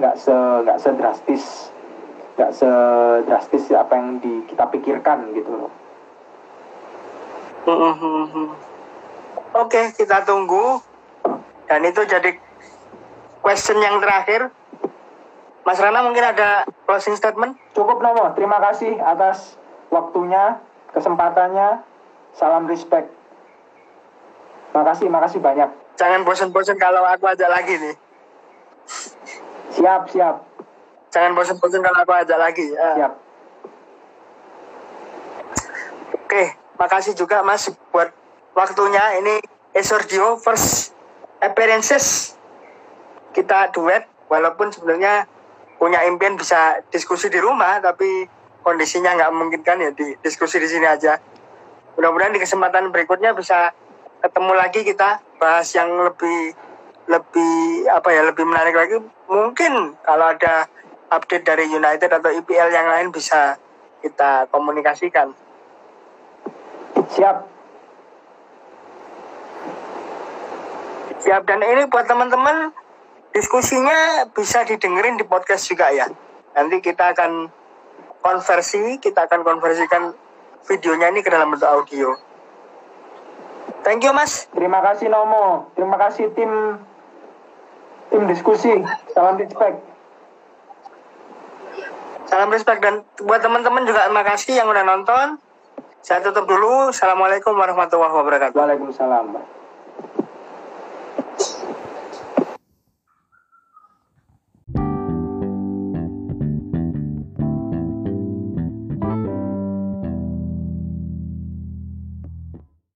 nggak se nggak sedrastis nggak sedrastis apa yang di, kita pikirkan gitu loh Mhm. Oke, kita tunggu. Dan itu jadi question yang terakhir. Mas Rana mungkin ada closing statement? Cukup Nomo, terima kasih atas waktunya, kesempatannya. Salam respect. Makasih, makasih banyak. Jangan bosan-bosan kalau aku ajak lagi nih. Siap, siap, Jangan bosan-bosan kalau aku ajak lagi. Eh, siap. Oke, makasih juga Mas buat waktunya. Ini Esordio first appearances kita duet walaupun sebenarnya punya impian bisa diskusi di rumah tapi kondisinya nggak memungkinkan ya di diskusi di sini aja. Mudah-mudahan di kesempatan berikutnya bisa ketemu lagi kita bahas yang lebih lebih apa ya lebih menarik lagi. Mungkin kalau ada update dari United atau IPL yang lain bisa kita komunikasikan. Siap. Siap dan ini buat teman-teman diskusinya bisa didengerin di podcast juga ya. Nanti kita akan konversi, kita akan konversikan videonya ini ke dalam bentuk audio. Thank you Mas. Terima kasih Nomo. Terima kasih tim tim diskusi. Salam respect. Salam respect dan buat teman-teman juga terima kasih yang udah nonton. Saya tutup dulu. Assalamualaikum warahmatullahi wabarakatuh. Waalaikumsalam.